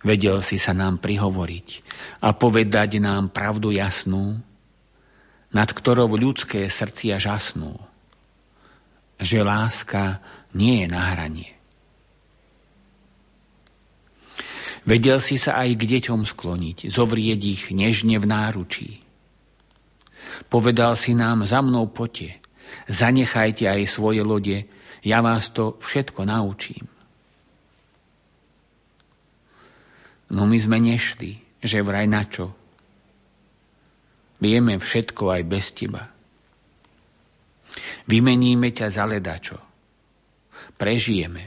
Vedel si sa nám prihovoriť a povedať nám pravdu jasnú, nad ktorou ľudské srdcia žasnú, že láska nie je na hranie. Vedel si sa aj k deťom skloniť, zovrieť ich nežne v náručí. Povedal si nám, za mnou pote, zanechajte aj svoje lode, ja vás to všetko naučím. No my sme nešli, že vraj na čo. Vieme všetko aj bez teba. Vymeníme ťa za ledačo. Prežijeme.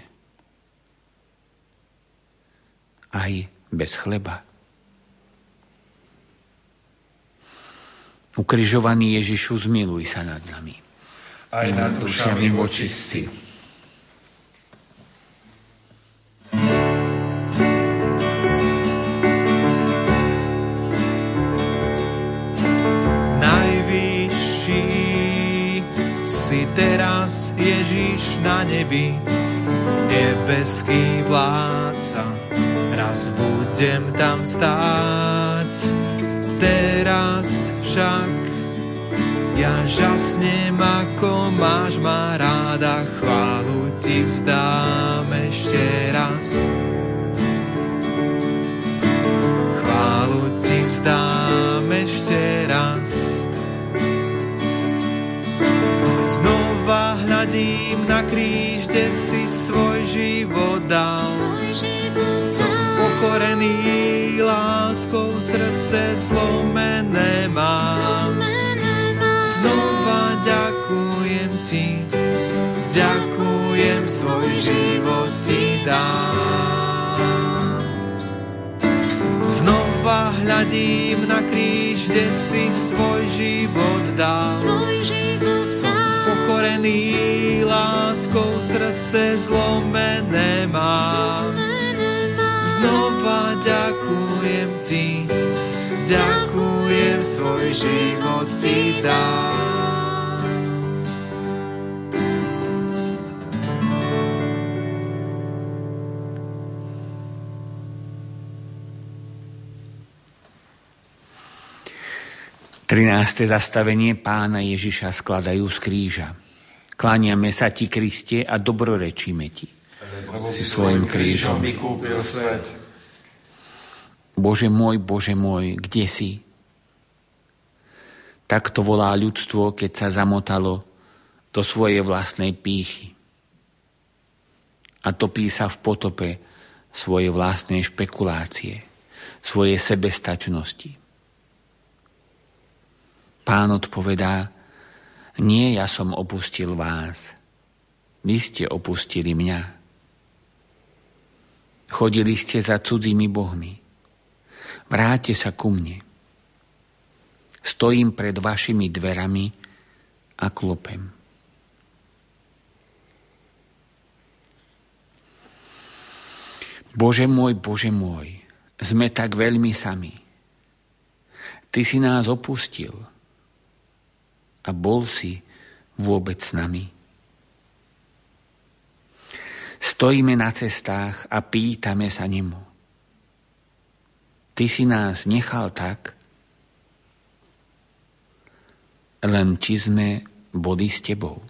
Aj bez chleba. Ukrižovaný Ježišu, zmiluj sa nad nami. Aj nad dušami vočistí teraz Ježiš na nebi, nebeský vládca, raz budem tam stáť. Teraz však ja žasnem, ako máš ma ráda, chválu ti vzdám ešte raz. Chválu ti vzdám ešte raz. Znova hľadím na kríž, kde si svoj život dal. Som pokorený láskou, srdce zlomené mám. Znova ďakujem ti, ďakujem svoj život ti dám. Znova hľadím na kríž, kde si svoj život dal. Svoj život pokorený láskou srdce zlomené má. Znova ďakujem ti, ďakujem svoj život ti dám. Trinácté zastavenie pána Ježiša skladajú z kríža. Kláňame sa ti, Kriste, a dobrorečíme ti. Lebo si svojim krížom vykúpil svet. Bože môj, Bože môj, kde si? Tak to volá ľudstvo, keď sa zamotalo do svojej vlastnej pýchy. A topí sa v potope svojej vlastnej špekulácie, svojej sebestačnosti. Pán odpovedá, nie ja som opustil vás, vy ste opustili mňa. Chodili ste za cudzími bohmi. Vráte sa ku mne. Stojím pred vašimi dverami a klopem. Bože môj, Bože môj, sme tak veľmi sami. Ty si nás opustil a bol si vôbec s nami. Stojíme na cestách a pýtame sa nemu. Ty si nás nechal tak, len či sme boli s tebou.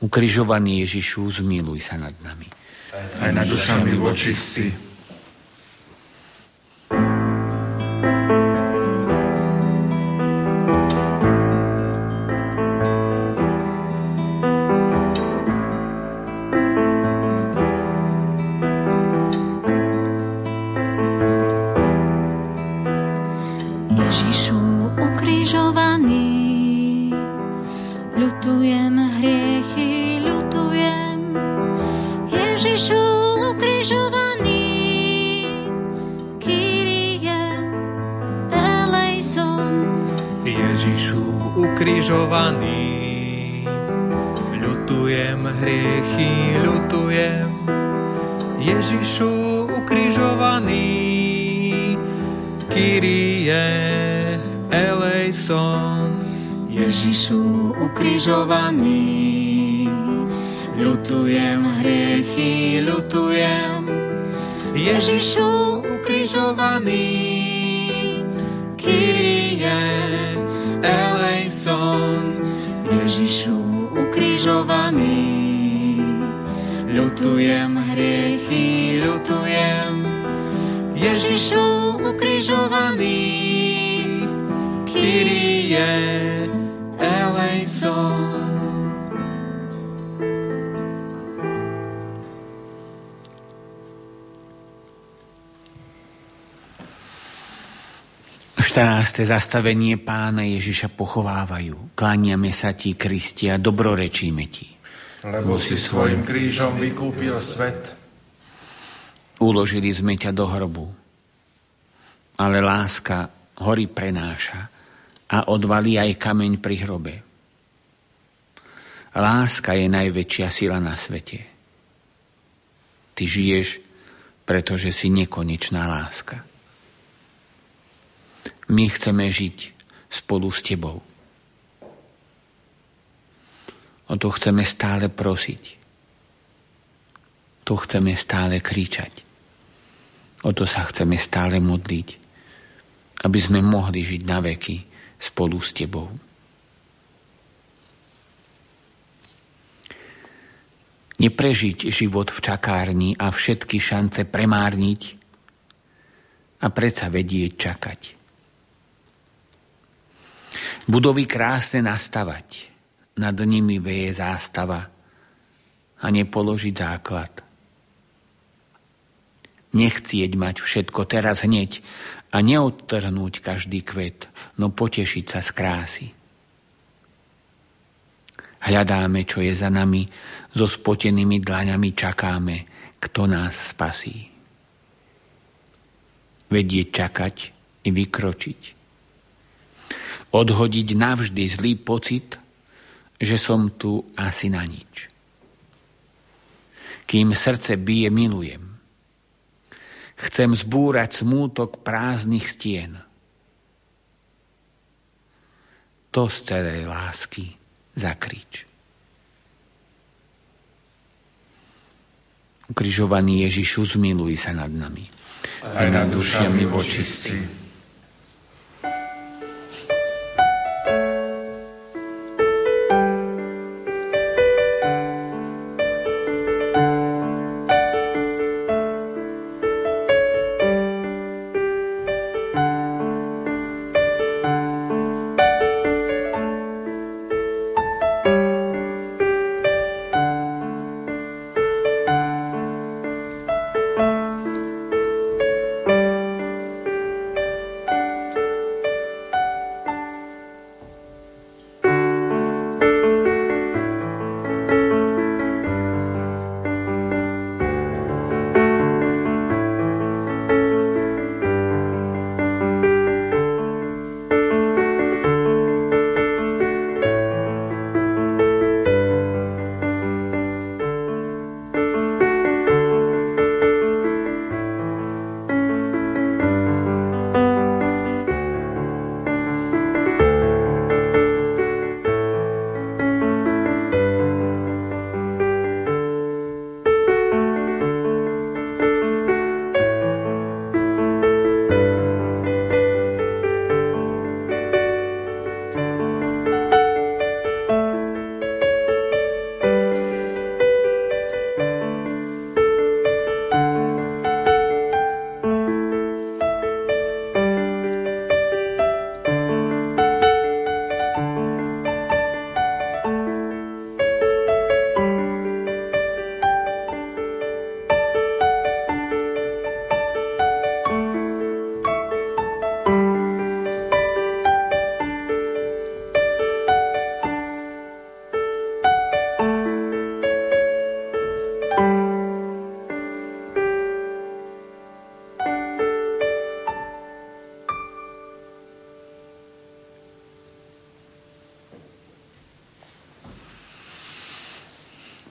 Ukrižovaný Ježišu, zmiluj sa nad nami. Aj nad dušami vočistí. Ukrižovaný. Kyrie eleison. Štrnácté zastavenie pána Ježiša pochovávajú. Kláňame sa ti, Kristi, a dobrorečíme ti. Lebo si svojim krížom vykúpil svet. Uložili sme ťa do hrobu, ale láska hory prenáša a odvalí aj kameň pri hrobe. Láska je najväčšia sila na svete. Ty žiješ, pretože si nekonečná láska. My chceme žiť spolu s Tebou. O to chceme stále prosiť. To chceme stále kričať. O to sa chceme stále modliť, aby sme mohli žiť na veky spolu s Tebou. Neprežiť život v čakárni a všetky šance premárniť a predsa vedieť čakať. Budovy krásne nastavať, nad nimi veje zástava a nepoložiť základ. Nechcieť mať všetko teraz hneď a neodtrhnúť každý kvet, no potešiť sa z krásy. Hľadáme, čo je za nami, so spotenými dlaňami čakáme, kto nás spasí. Vedieť čakať i vykročiť. Odhodiť navždy zlý pocit, že som tu asi na nič. Kým srdce bije, milujem Chcem zbúrať smútok prázdnych stien. To z celej lásky zakrič. Ukrižovaný Ježišu, zmiluj sa nad nami. Aj nad dušiami vočistí.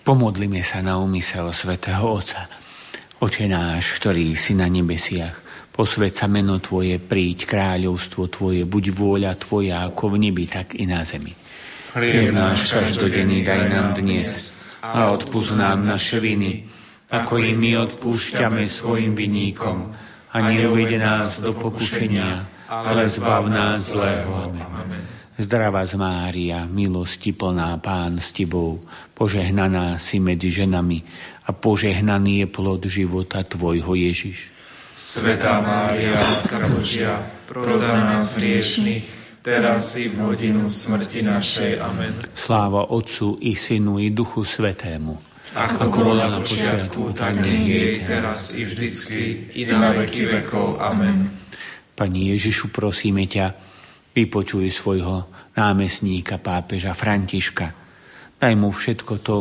Pomodlime sa na úmysel svätého Otca. Oče náš, ktorý si na nebesiach, posved sa meno Tvoje, príď kráľovstvo Tvoje, buď vôľa Tvoja ako v nebi, tak i na zemi. Chlieb náš každodenný daj nám dnes a odpúsť nám naše viny, ako i my odpúšťame svojim vinníkom. A neuvede nás do pokušenia, ale zbav nás zlého. Amen. Zdravá z Mária, milosti plná Pán s Tebou, požehnaná si medzi ženami a požehnaný je plod života Tvojho Ježiš. Svetá Mária, Matka Božia, pros nás hriešných, teraz i v hodinu smrti našej. Amen. Sláva Otcu i Synu i Duchu Svetému. Ako, ako bola na počiatku, tak nech je teraz i vždycky, i na veky vekov. Amen. Pani Ježišu, prosíme ťa, vypočuj svojho námestníka pápeža Františka. Daj mu všetko to,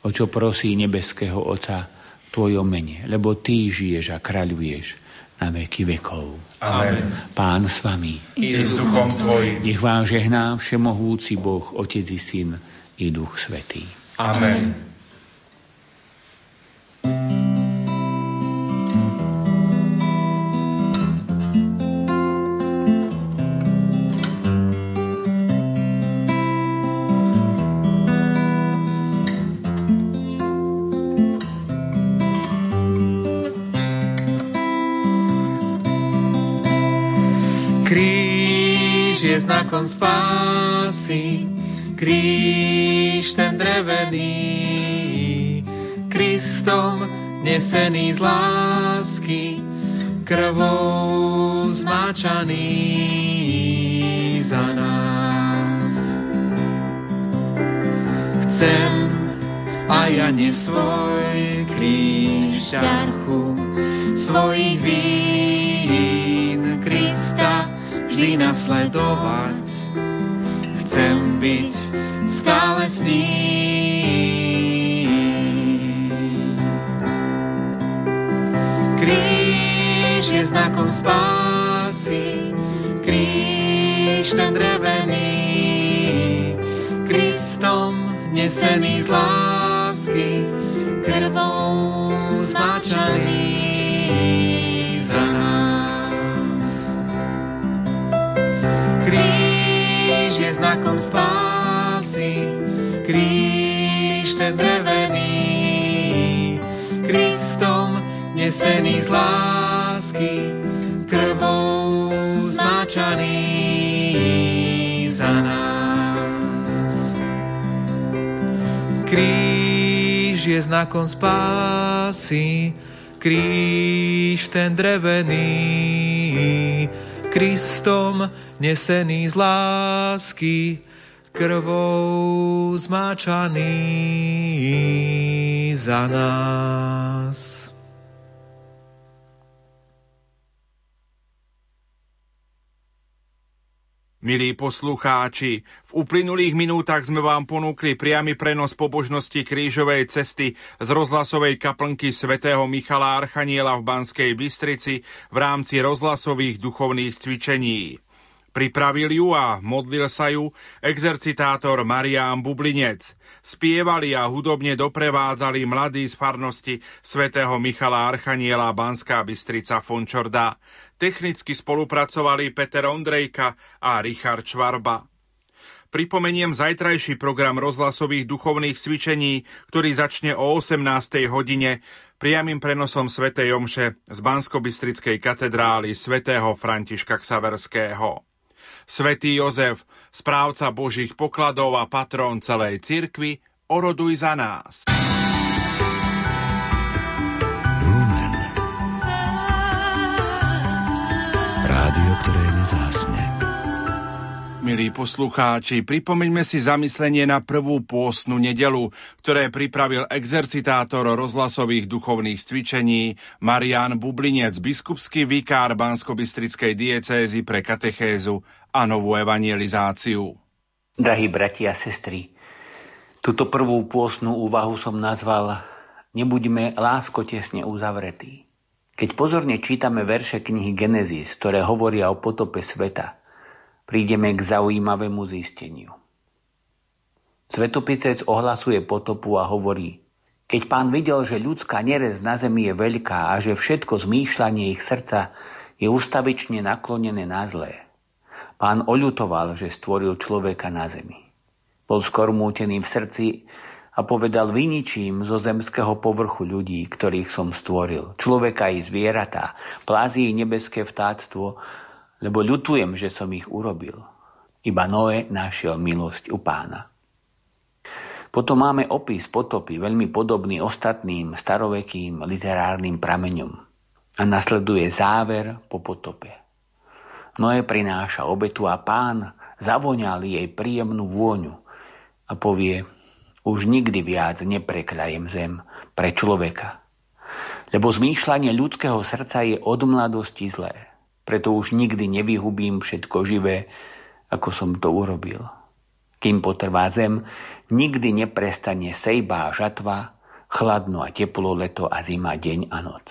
o čo prosí nebeského Oca v Tvojom mene, lebo Ty žiješ a kráľuješ na veky vekov. Amen. Pán s vami. I s duchom Tvojim. Nech vám žehná všemohúci Boh, Otec i Syn i Duch Svetý. Amen. Amen. Znakom spásy, kríž ten drevený, Kristom nesený z lásky, krvou zmáčaný za nás. Chcem a ja ne svoj kríž ťarchu svojich vín vždy nasledovať. Chcem byť stále s ním. Kríž je znakom spásy, kríž ten drevený, Kristom nesený z lásky, krvou zmáčaný. Spásy, kríž ten drevený, Kristom nesený z lásky, krvou zmáčaný za nás. Kríž je znakom spásy, kríž ten drevený, Kristom nesený z lásky, krvou zmáčaný za nás. Milí poslucháči, v uplynulých minútach sme vám ponúkli priamy prenos pobožnosti krížovej cesty z rozhlasovej kaplnky svätého Michala Archaniela v Banskej Bystrici v rámci rozhlasových duchovných cvičení. Pripravil ju a modlil sa ju exercitátor Marián Bublinec. Spievali a hudobne doprevádzali mladí z farnosti svätého Michala Archaniela Banská Bystrica Fončorda. Technicky spolupracovali Peter Ondrejka a Richard Čvarba. Pripomeniem zajtrajší program rozhlasových duchovných cvičení, ktorý začne o 18. hodine priamým prenosom svätej Omše z Bansko-Bystrickej katedrály svätého Františka Ksaverského. Svetý Jozef, správca Božích pokladov a patrón celej cirkvi, oroduj za nás. Lumen. Rádio, ktoré nezásne. Milí poslucháči, pripomeňme si zamyslenie na prvú pôstnu nedelu, ktoré pripravil exercitátor rozhlasových duchovných cvičení Marian Bublinec, biskupský vikár Bansko-Bystrickej diecézy pre katechézu a novú evangelizáciu. Drahí bratia a sestry, túto prvú pôsnu úvahu som nazval Nebuďme láskotesne uzavretí. Keď pozorne čítame verše knihy Genesis, ktoré hovoria o potope sveta, prídeme k zaujímavému zisteniu. Svetopisec ohlasuje potopu a hovorí, keď pán videl, že ľudská nerez na zemi je veľká a že všetko zmýšľanie ich srdca je ustavične naklonené na zlé, pán oľutoval, že stvoril človeka na zemi. Bol skormútený v srdci a povedal, vyničím zo zemského povrchu ľudí, ktorých som stvoril, človeka i zvieratá, plazí nebeské vtáctvo, lebo ľutujem, že som ich urobil. Iba Noé našiel milosť u pána. Potom máme opis potopy, veľmi podobný ostatným starovekým literárnym prameňom. A nasleduje záver po potope. Noé prináša obetu a pán zavoňal jej príjemnú vôňu a povie, už nikdy viac neprekľajem zem pre človeka. Lebo zmýšľanie ľudského srdca je od mladosti zlé. Preto už nikdy nevyhubím všetko živé, ako som to urobil. Kým potrvá zem, nikdy neprestane sejba a žatva, chladno a teplo leto a zima deň a noc.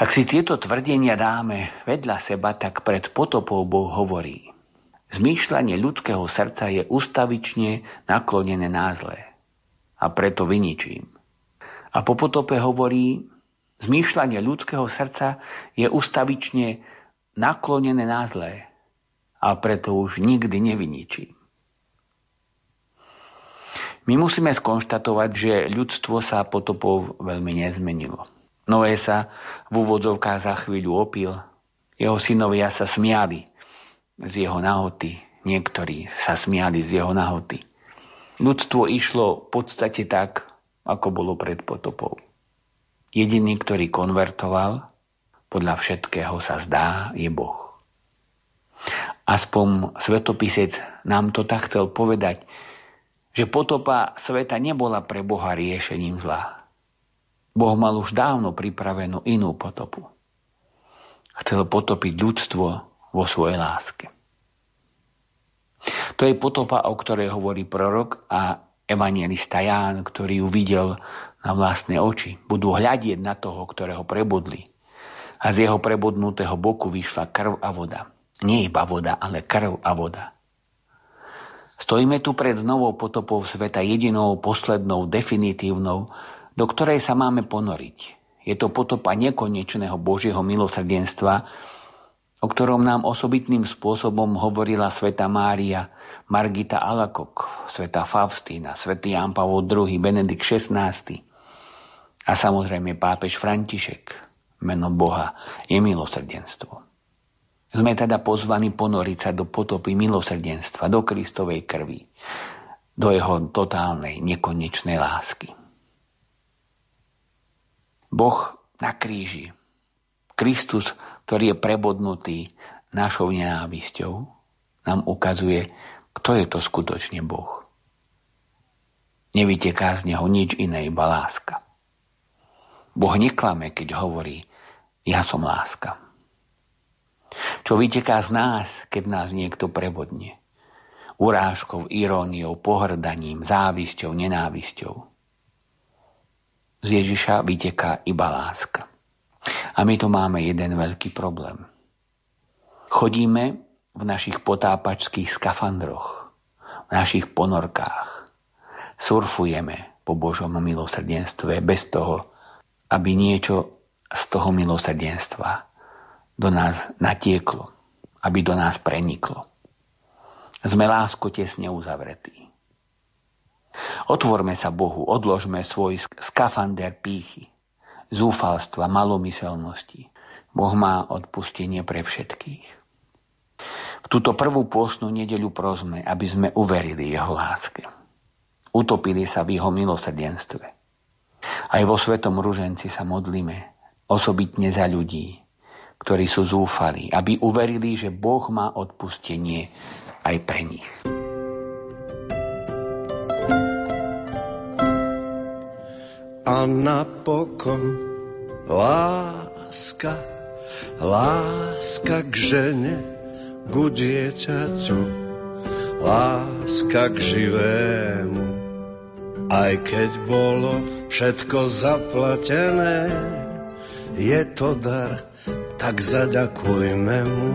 Ak si tieto tvrdenia dáme vedľa seba, tak pred potopou Boh hovorí. Zmýšľanie ľudského srdca je ustavične naklonené na. A preto vyničím. A po potope hovorí, zmýšľanie ľudského srdca je ustavične naklonené na zlé a preto už nikdy nevyničí. My musíme skonštatovať, že ľudstvo sa potopov veľmi nezmenilo. Noé sa v úvodzovkách za chvíľu opil, jeho synovia sa smiali z jeho nahoty, niektorí sa smiali z jeho nahoty. Ľudstvo išlo v podstate tak, ako bolo pred potopou. Jediný, ktorý konvertoval, podľa všetkého sa zdá, je Boh. Aspoň svetopisec nám to tak chcel povedať, že potopa sveta nebola pre Boha riešením zla. Boh mal už dávno pripravenú inú potopu. Chcel potopiť ľudstvo vo svojej láske. To je potopa, o ktorej hovorí prorok a evangelista Ján, ktorý ju videl na vlastné oči. Budú hľadieť na toho, ktorého prebudli. A z jeho prebudnutého boku vyšla krv a voda. Nie iba voda, ale krv a voda. Stojíme tu pred novou potopou sveta jedinou, poslednou, definitívnou, do ktorej sa máme ponoriť. Je to potopa nekonečného Božieho milosrdenstva, o ktorom nám osobitným spôsobom hovorila sveta Mária, Margita Alakok, sveta Faustína, svätý Ján Pavol II, Benedikt XVI a samozrejme pápež František. Meno Boha je milosrdenstvo. Sme teda pozvaní ponoriť sa do potopy milosrdenstva, do Kristovej krvi, do jeho totálnej, nekonečnej lásky. Boh na kríži, Kristus, ktorý je prebodnutý našou nenávisťou, nám ukazuje, kto je to skutočne Boh. Nevyteká z neho nič iné, iba láska. Boh neklame, keď hovorí, ja som láska. Čo vyteká z nás, keď nás niekto prebodne. Urážkou, iróniou, pohrdaním, závisťou, nenávisťou. Z Ježiša vyteká iba láska. A my tu máme jeden veľký problém. Chodíme v našich potápačských skafandroch, v našich ponorkách. Surfujeme po Božom milosrdenstve bez toho, aby niečo z toho milosrdenstva do nás natieklo, aby do nás preniklo. Sme lásko tesne uzavretí. Otvorme sa Bohu, odložme svoj skafander pýchy, zúfalstva, malomyselnosti. Boh má odpustenie pre všetkých. V túto prvú pôstnu nedeľu prosme, aby sme uverili Jeho láske. Utopili sa v Jeho milosrdenstve. Aj vo Svetom ruženci sa modlíme, osobitne za ľudí, ktorí sú zúfali, aby uverili, že Boh má odpustenie aj pre nich. A napokon láska, láska k žene, ku dieťaťu, láska k živému. Aj keď bolo všetko zaplatené, je to dar, tak zaďakujme mu.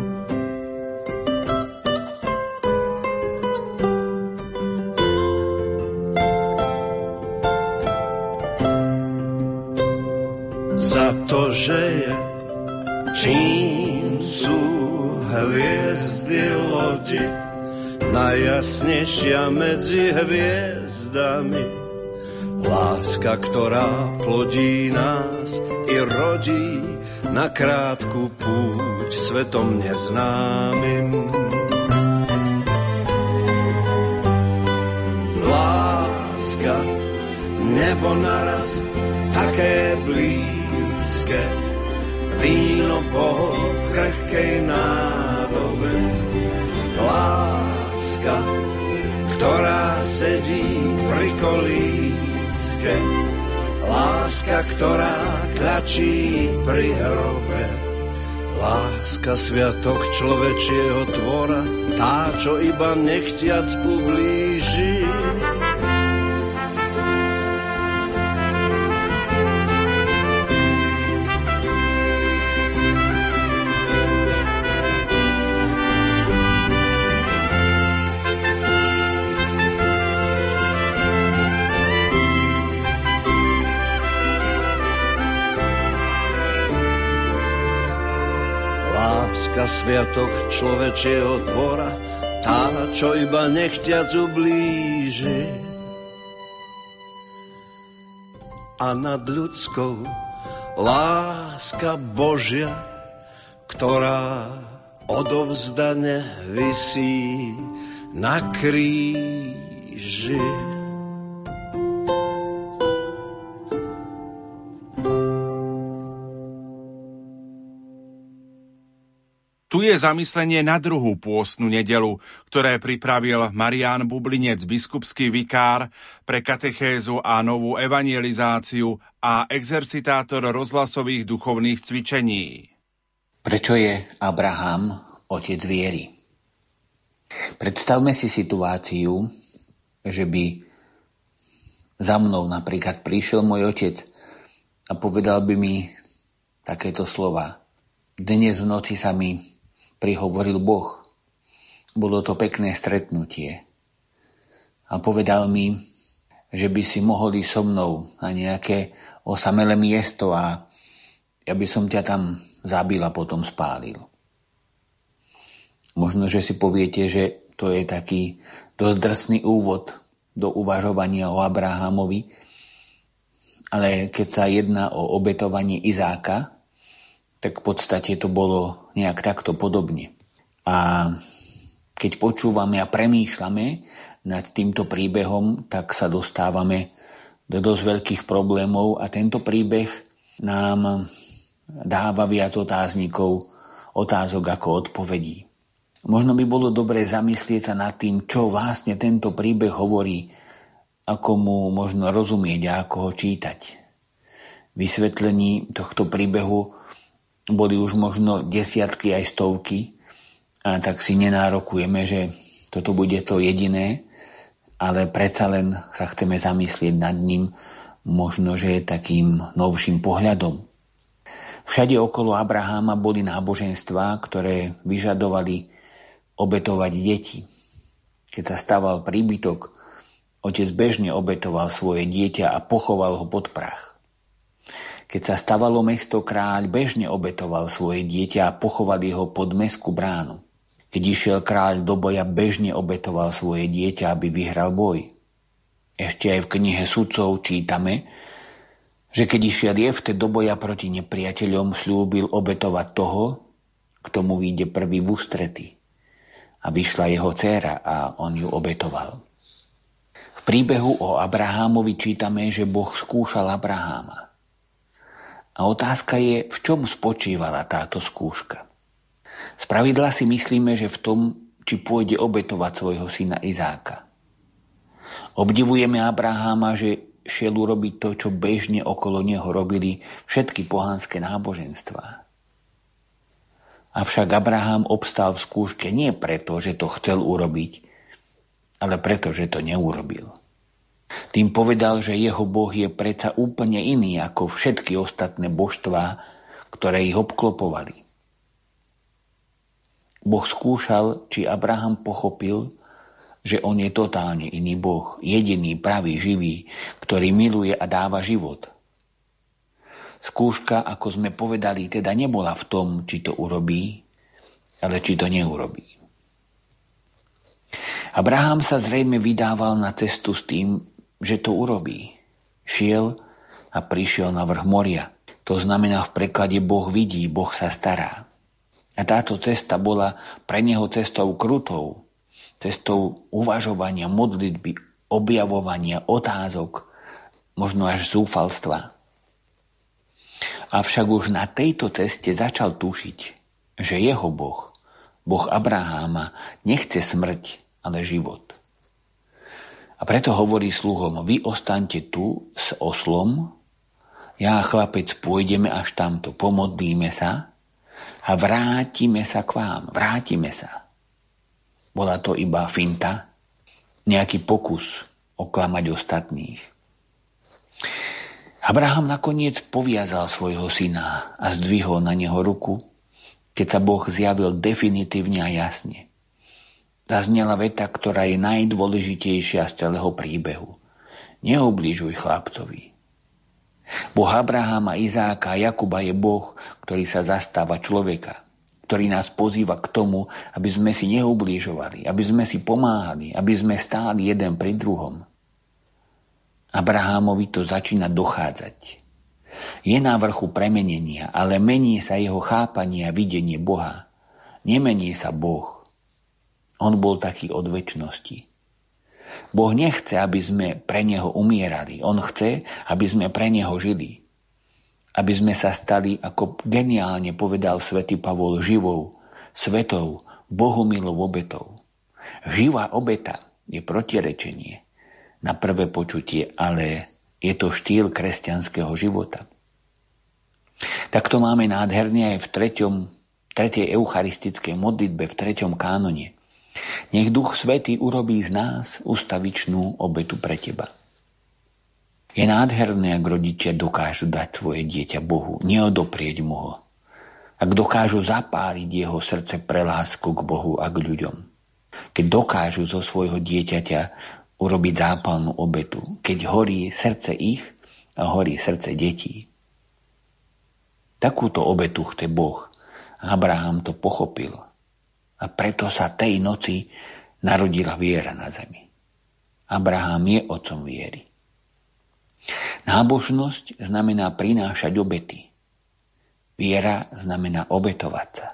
Za to, že je čím sú hviezdy lodi, najjasnejšia medzi hviezdami Láska, ktorá plodí nás i rodí na krátku púť svetom neznámym. Láska, nebo naraz také blízke, víno Boh v krehkej nádobe. Láska, ktorá sedí pri kolíske, láska, ktorá klačí pri hrobe. Láska, sviatok človečieho tvora, tá, čo iba nechtiac ublíži. Sviatok človečieho tvora, tá, čo iba nechťac ublíži. A nad ľudskou láska Božia, ktorá odovzdane vysí na kríži. Je zamyslenie na druhú pôstnu nedelu, ktoré pripravil Marián Bublinec, biskupský vikár pre katechézu a novú evangelizáciu a exercitátor rozhlasových duchovných cvičení. Prečo je Abraham otec viery? Predstavme si situáciu, že by za mnou napríklad prišiel môj otec a povedal by mi takéto slova. Dnes v noci sa mi prihovoril Boh. Bolo to pekné stretnutie. A povedal mi, že by si mohol ísť so mnou na nejaké osamelé miesto a ja by som ťa tam zabil a potom spálil. Možno, že si poviete, že to je taký dosť drsný úvod do uvažovania o Abrahamovi, ale keď sa jedná o obetovanie Izáka, tak v podstate to bolo nejak takto podobne. A keď počúvame a premýšľame nad týmto príbehom, tak sa dostávame do dosť veľkých problémov a tento príbeh nám dáva viac otáznikov, otázok ako odpovedí. Možno by bolo dobre zamyslieť sa nad tým, čo vlastne tento príbeh hovorí, ako mu možno rozumieť a ako ho čítať. Vysvetlení tohto príbehu boli už možno desiatky aj stovky, a tak si nenárokujeme, že toto bude to jediné, ale predsa len sa chceme zamyslieť nad ním, možno, že je takým novším pohľadom. Všade okolo Abraháma boli náboženstvá, ktoré vyžadovali obetovať deti. Keď sa stával príbytok, otec bežne obetoval svoje dieťa a pochoval ho pod prach. Keď sa stavalo mesto, kráľ bežne obetoval svoje dieťa a pochovali ho pod meskú bránu. Keď išiel kráľ do boja, bežne obetoval svoje dieťa, aby vyhral boj. Ešte aj v knihe sudcov čítame, že keď išiel Jefte do boja proti nepriateľom, slúbil obetovať toho, kto mu vyjde prvý v ústrety. A vyšla jeho dcéra a on ju obetoval. V príbehu o Abrahámovi čítame, že Boh skúšal Abraháma. A otázka je, v čom spočívala táto skúška. Z pravidla si myslíme, že v tom, či pôjde obetovať svojho syna Izáka. Obdivujeme Abraháma, že šiel urobiť to, čo bežne okolo neho robili všetky pohanské náboženstvá. Avšak Abraham obstal v skúške nie preto, že to chcel urobiť, ale preto, že to neurobil. Tým povedal, že jeho boh je predsa úplne iný ako všetky ostatné božstvá, ktoré ich obklopovali. Boh skúšal, či Abraham pochopil, že on je totálne iný Boh, jediný, pravý, živý, ktorý miluje a dáva život. Skúška, ako sme povedali, teda nebola v tom, či to urobí, ale či to neurobí. Abraham sa zrejme vydával na cestu s tým, že to urobí. Šiel a prišiel na vrch moria. To znamená v preklade Boh vidí, Boh sa stará. A táto cesta bola pre neho cestou krutou, cestou uvažovania, modlitby, objavovania, otázok, možno až zúfalstva. Avšak už na tejto ceste začal tušiť, že jeho Boh, Boh Abraháma, nechce smrť, ale život. A preto hovorí sluhom, vy ostaňte tu s oslom, ja a chlapec pôjdeme až tamto, pomodlíme sa a vrátime sa k vám, vrátime sa. Bola to iba finta, nejaký pokus oklamať ostatných. Abraham nakoniec poviazal svojho syna a zdvihol na neho ruku, keď sa Boh zjavil definitívne a jasne. Zaznela veta, ktorá je najdôležitejšia z celého príbehu. Neobližuj chlapcovi. Boh Abrahama, Izáka a Jakuba je Boh, ktorý sa zastáva človeka, ktorý nás pozýva k tomu, aby sme si neublížovali, aby sme si pomáhali, aby sme stáli jeden pri druhom. Abrahámovi to začína dochádzať. Je na vrchu premenenia, ale mení sa jeho chápanie a videnie Boha. Nemení sa Boh. On bol taký od väčšnosti. Boh nechce, aby sme pre Neho umierali. On chce, aby sme pre Neho žili. Aby sme sa stali, ako geniálne povedal svätý Pavol, živou, svetou, Bohumilou obetou. Živá obeta je protirečenie na prvé počutie, ale je to štýl kresťanského života. Tak to máme nádherne aj v treťom, tretej eucharistickej modlitbe v treťom kánone. Nech Duch Svetý urobí z nás ustavičnú obetu pre teba. Je nádherné, ak rodičia dokážu dať svoje dieťa Bohu, neodoprieť mu ho. Ak dokážu zapáliť jeho srdce pre lásku k Bohu a k ľuďom. Keď dokážu zo svojho dieťaťa urobiť zápalnú obetu. Keď horí srdce ich a horí srdce detí. Takúto obetu chce Boh. Abraham to pochopil a preto sa tej noci narodila viera na zemi. Abraham je otcom viery. Nábožnosť znamená prinášať obety. Viera znamená obetovať sa.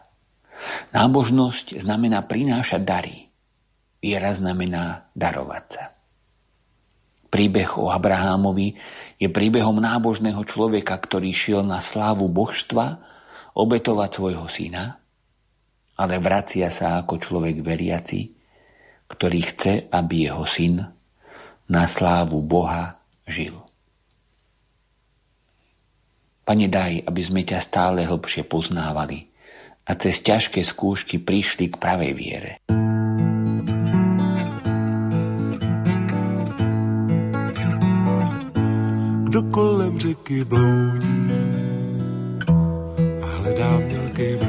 Nábožnosť znamená prinášať dary. Viera znamená darovať sa. Príbeh o Abrahámovi je príbehom nábožného človeka, ktorý šiel na slávu božstva obetovať svojho syna ale vracia sa ako človek veriaci, ktorý chce, aby jeho syn na slávu Boha žil. Pane, daj, aby sme ťa stále hlbšie poznávali a cez ťažké skúšky prišli k pravej viere. Kdo kolem řeky bloudí a hledá mělký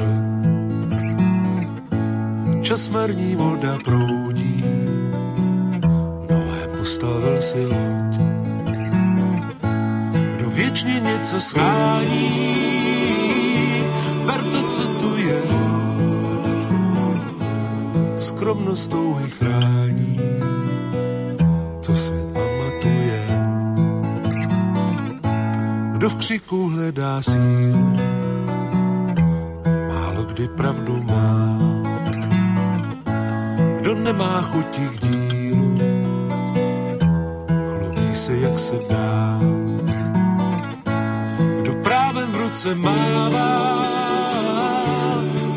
čas marní voda proudí, Noé postavil si loď. Kdo věčně něco schání, ber to, co tu je, skromnost touhy chrání, co svět pamatuje. Kdo v křiku hledá sílu, málo kdy pravdu má kdo nemá chutí k dílu, chlubí se, jak se dá. Kdo právem v ruce mává,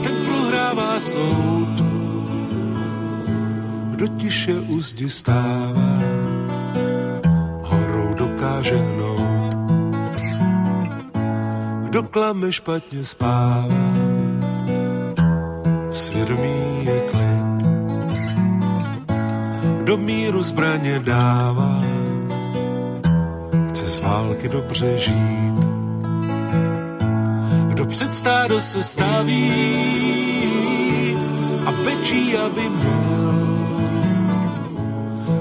ten prohrává soud. Kdo tiše u zdi stává, horou dokáže hnout. Kdo klame špatně spává, svědomí kdo míru zbraně dává, chce z války dobře žít. Kdo před stádo se staví a pečí, aby měl,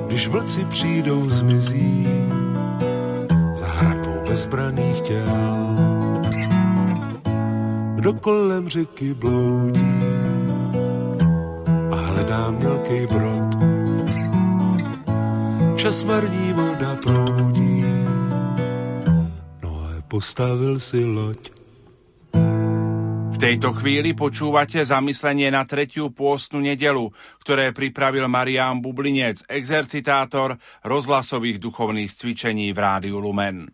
když vlci přijdou zmizí za hradbou bezbraných těl. kdo kolem řeky bloudí a hledá mělký brod. Čas marní voda proudí, no a postavil si loď tejto chvíli počúvate zamyslenie na tretiu pôstnu nedelu, ktoré pripravil Marián Bublinec, exercitátor rozhlasových duchovných cvičení v Rádiu Lumen.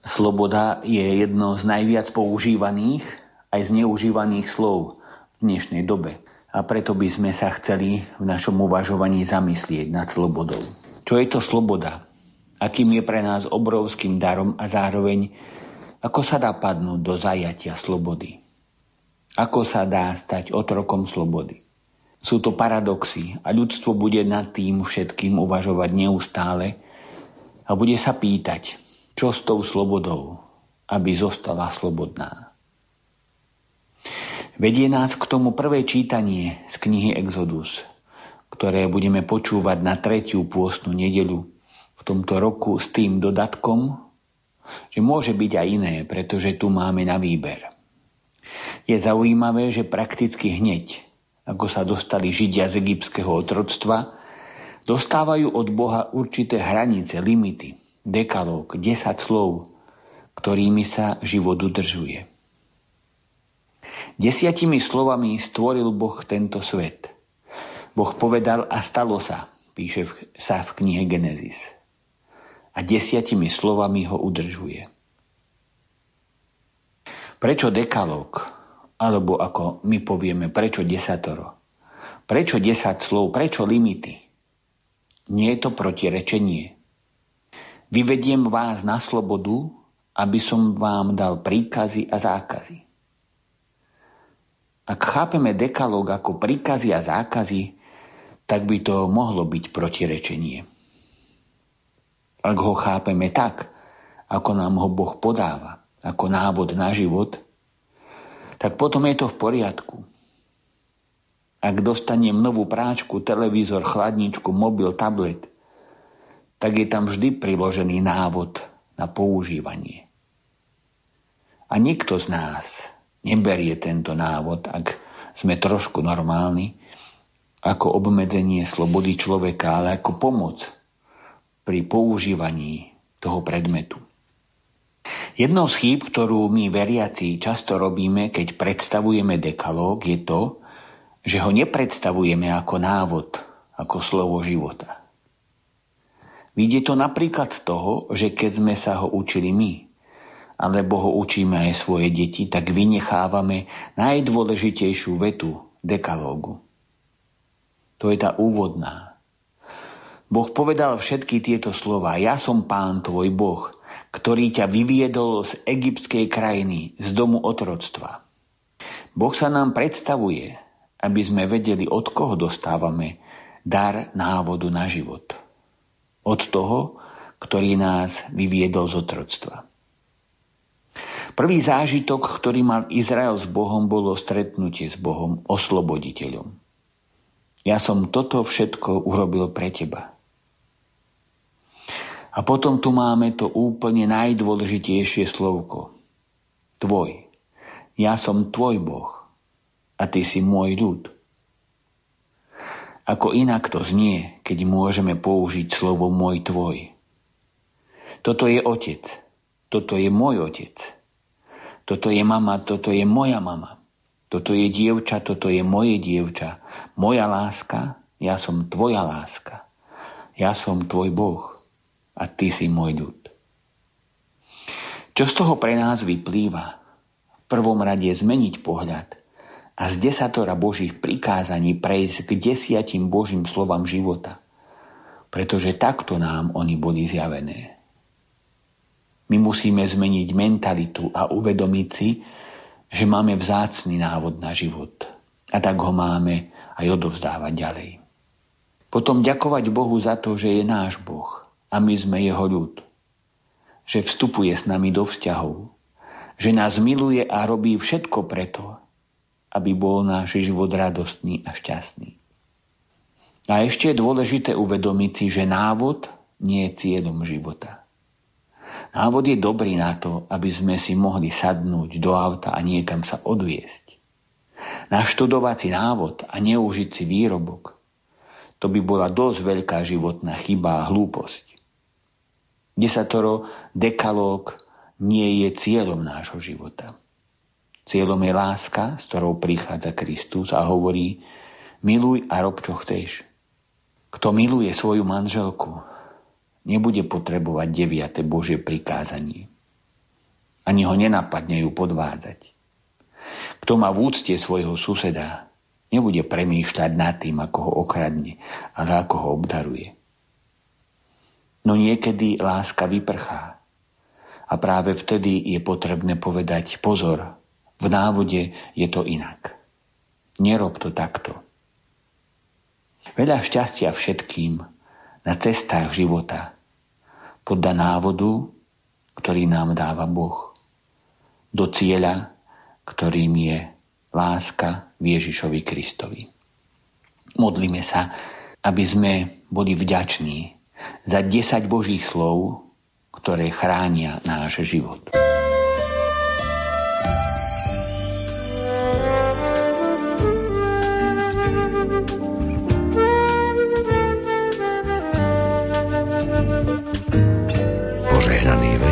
Sloboda je jedno z najviac používaných aj zneužívaných slov v dnešnej dobe. A preto by sme sa chceli v našom uvažovaní zamyslieť nad slobodou. Čo je to sloboda? Akým je pre nás obrovským darom a zároveň ako sa dá padnúť do zajatia slobody? Ako sa dá stať otrokom slobody? Sú to paradoxy a ľudstvo bude nad tým všetkým uvažovať neustále a bude sa pýtať, čo s tou slobodou, aby zostala slobodná. Vedie nás k tomu prvé čítanie z knihy Exodus, ktoré budeme počúvať na tretiu pôstnu nedelu v tomto roku s tým dodatkom, že môže byť aj iné, pretože tu máme na výber. Je zaujímavé, že prakticky hneď, ako sa dostali Židia z egyptského otroctva, dostávajú od Boha určité hranice, limity, dekalóg, 10 slov, ktorými sa život udržuje. Desiatimi slovami stvoril Boh tento svet. Boh povedal a stalo sa, píše sa v knihe Genesis. A desiatimi slovami ho udržuje. Prečo dekalóg? Alebo ako my povieme, prečo desatoro? Prečo desať slov? Prečo limity? Nie je to protirečenie. Vyvediem vás na slobodu, aby som vám dal príkazy a zákazy. Ak chápeme dekalóg ako príkazy a zákazy, tak by to mohlo byť protirečenie. Ak ho chápeme tak, ako nám ho Boh podáva, ako návod na život – tak potom je to v poriadku. Ak dostanem novú práčku, televízor, chladničku, mobil, tablet, tak je tam vždy priložený návod na používanie. A nikto z nás neberie tento návod, ak sme trošku normálni, ako obmedzenie slobody človeka, ale ako pomoc pri používaní toho predmetu. Jednou z chýb, ktorú my veriaci často robíme, keď predstavujeme dekalóg, je to, že ho nepredstavujeme ako návod, ako slovo života. Vidie to napríklad z toho, že keď sme sa ho učili my, alebo ho učíme aj svoje deti, tak vynechávame najdôležitejšiu vetu dekalógu. To je tá úvodná. Boh povedal všetky tieto slova. Ja som pán tvoj Boh, ktorý ťa vyviedol z egyptskej krajiny, z domu otroctva. Boh sa nám predstavuje, aby sme vedeli, od koho dostávame dar návodu na život. Od toho, ktorý nás vyviedol z otroctva. Prvý zážitok, ktorý mal Izrael s Bohom, bolo stretnutie s Bohom, osloboditeľom. Ja som toto všetko urobil pre teba. A potom tu máme to úplne najdôležitejšie slovko. Tvoj. Ja som tvoj Boh a ty si môj ľud. Ako inak to znie, keď môžeme použiť slovo môj tvoj. Toto je otec. Toto je môj otec. Toto je mama, toto je moja mama. Toto je dievča, toto je moje dievča. Moja láska, ja som tvoja láska. Ja som tvoj Boh a ty si môj ľud. Čo z toho pre nás vyplýva? V prvom rade zmeniť pohľad a z desatora Božích prikázaní prejsť k desiatim Božím slovám života, pretože takto nám oni boli zjavené. My musíme zmeniť mentalitu a uvedomiť si, že máme vzácný návod na život a tak ho máme aj odovzdávať ďalej. Potom ďakovať Bohu za to, že je náš Boh a my sme jeho ľud. Že vstupuje s nami do vzťahov. Že nás miluje a robí všetko preto, aby bol náš život radostný a šťastný. A ešte je dôležité uvedomiť si, že návod nie je cieľom života. Návod je dobrý na to, aby sme si mohli sadnúť do auta a niekam sa odviesť. Naštudovať si návod a neužiť si výrobok, to by bola dosť veľká životná chyba a hlúposť. Desatoro dekalóg nie je cieľom nášho života. Cieľom je láska, s ktorou prichádza Kristus a hovorí miluj a rob, čo chceš. Kto miluje svoju manželku, nebude potrebovať deviate Božie prikázanie. Ani ho nenapadne ju podvádzať. Kto má v úcte svojho suseda, nebude premýšľať nad tým, ako ho okradne, ale ako ho obdaruje. No niekedy láska vyprchá a práve vtedy je potrebné povedať pozor, v návode je to inak. Nerob to takto. Veľa šťastia všetkým na cestách života podľa návodu, ktorý nám dáva Boh. Do cieľa, ktorým je láska v Ježišovi Kristovi. Modlíme sa, aby sme boli vďační za 10 Božích slov, ktoré chránia náš život.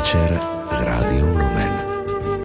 piacere.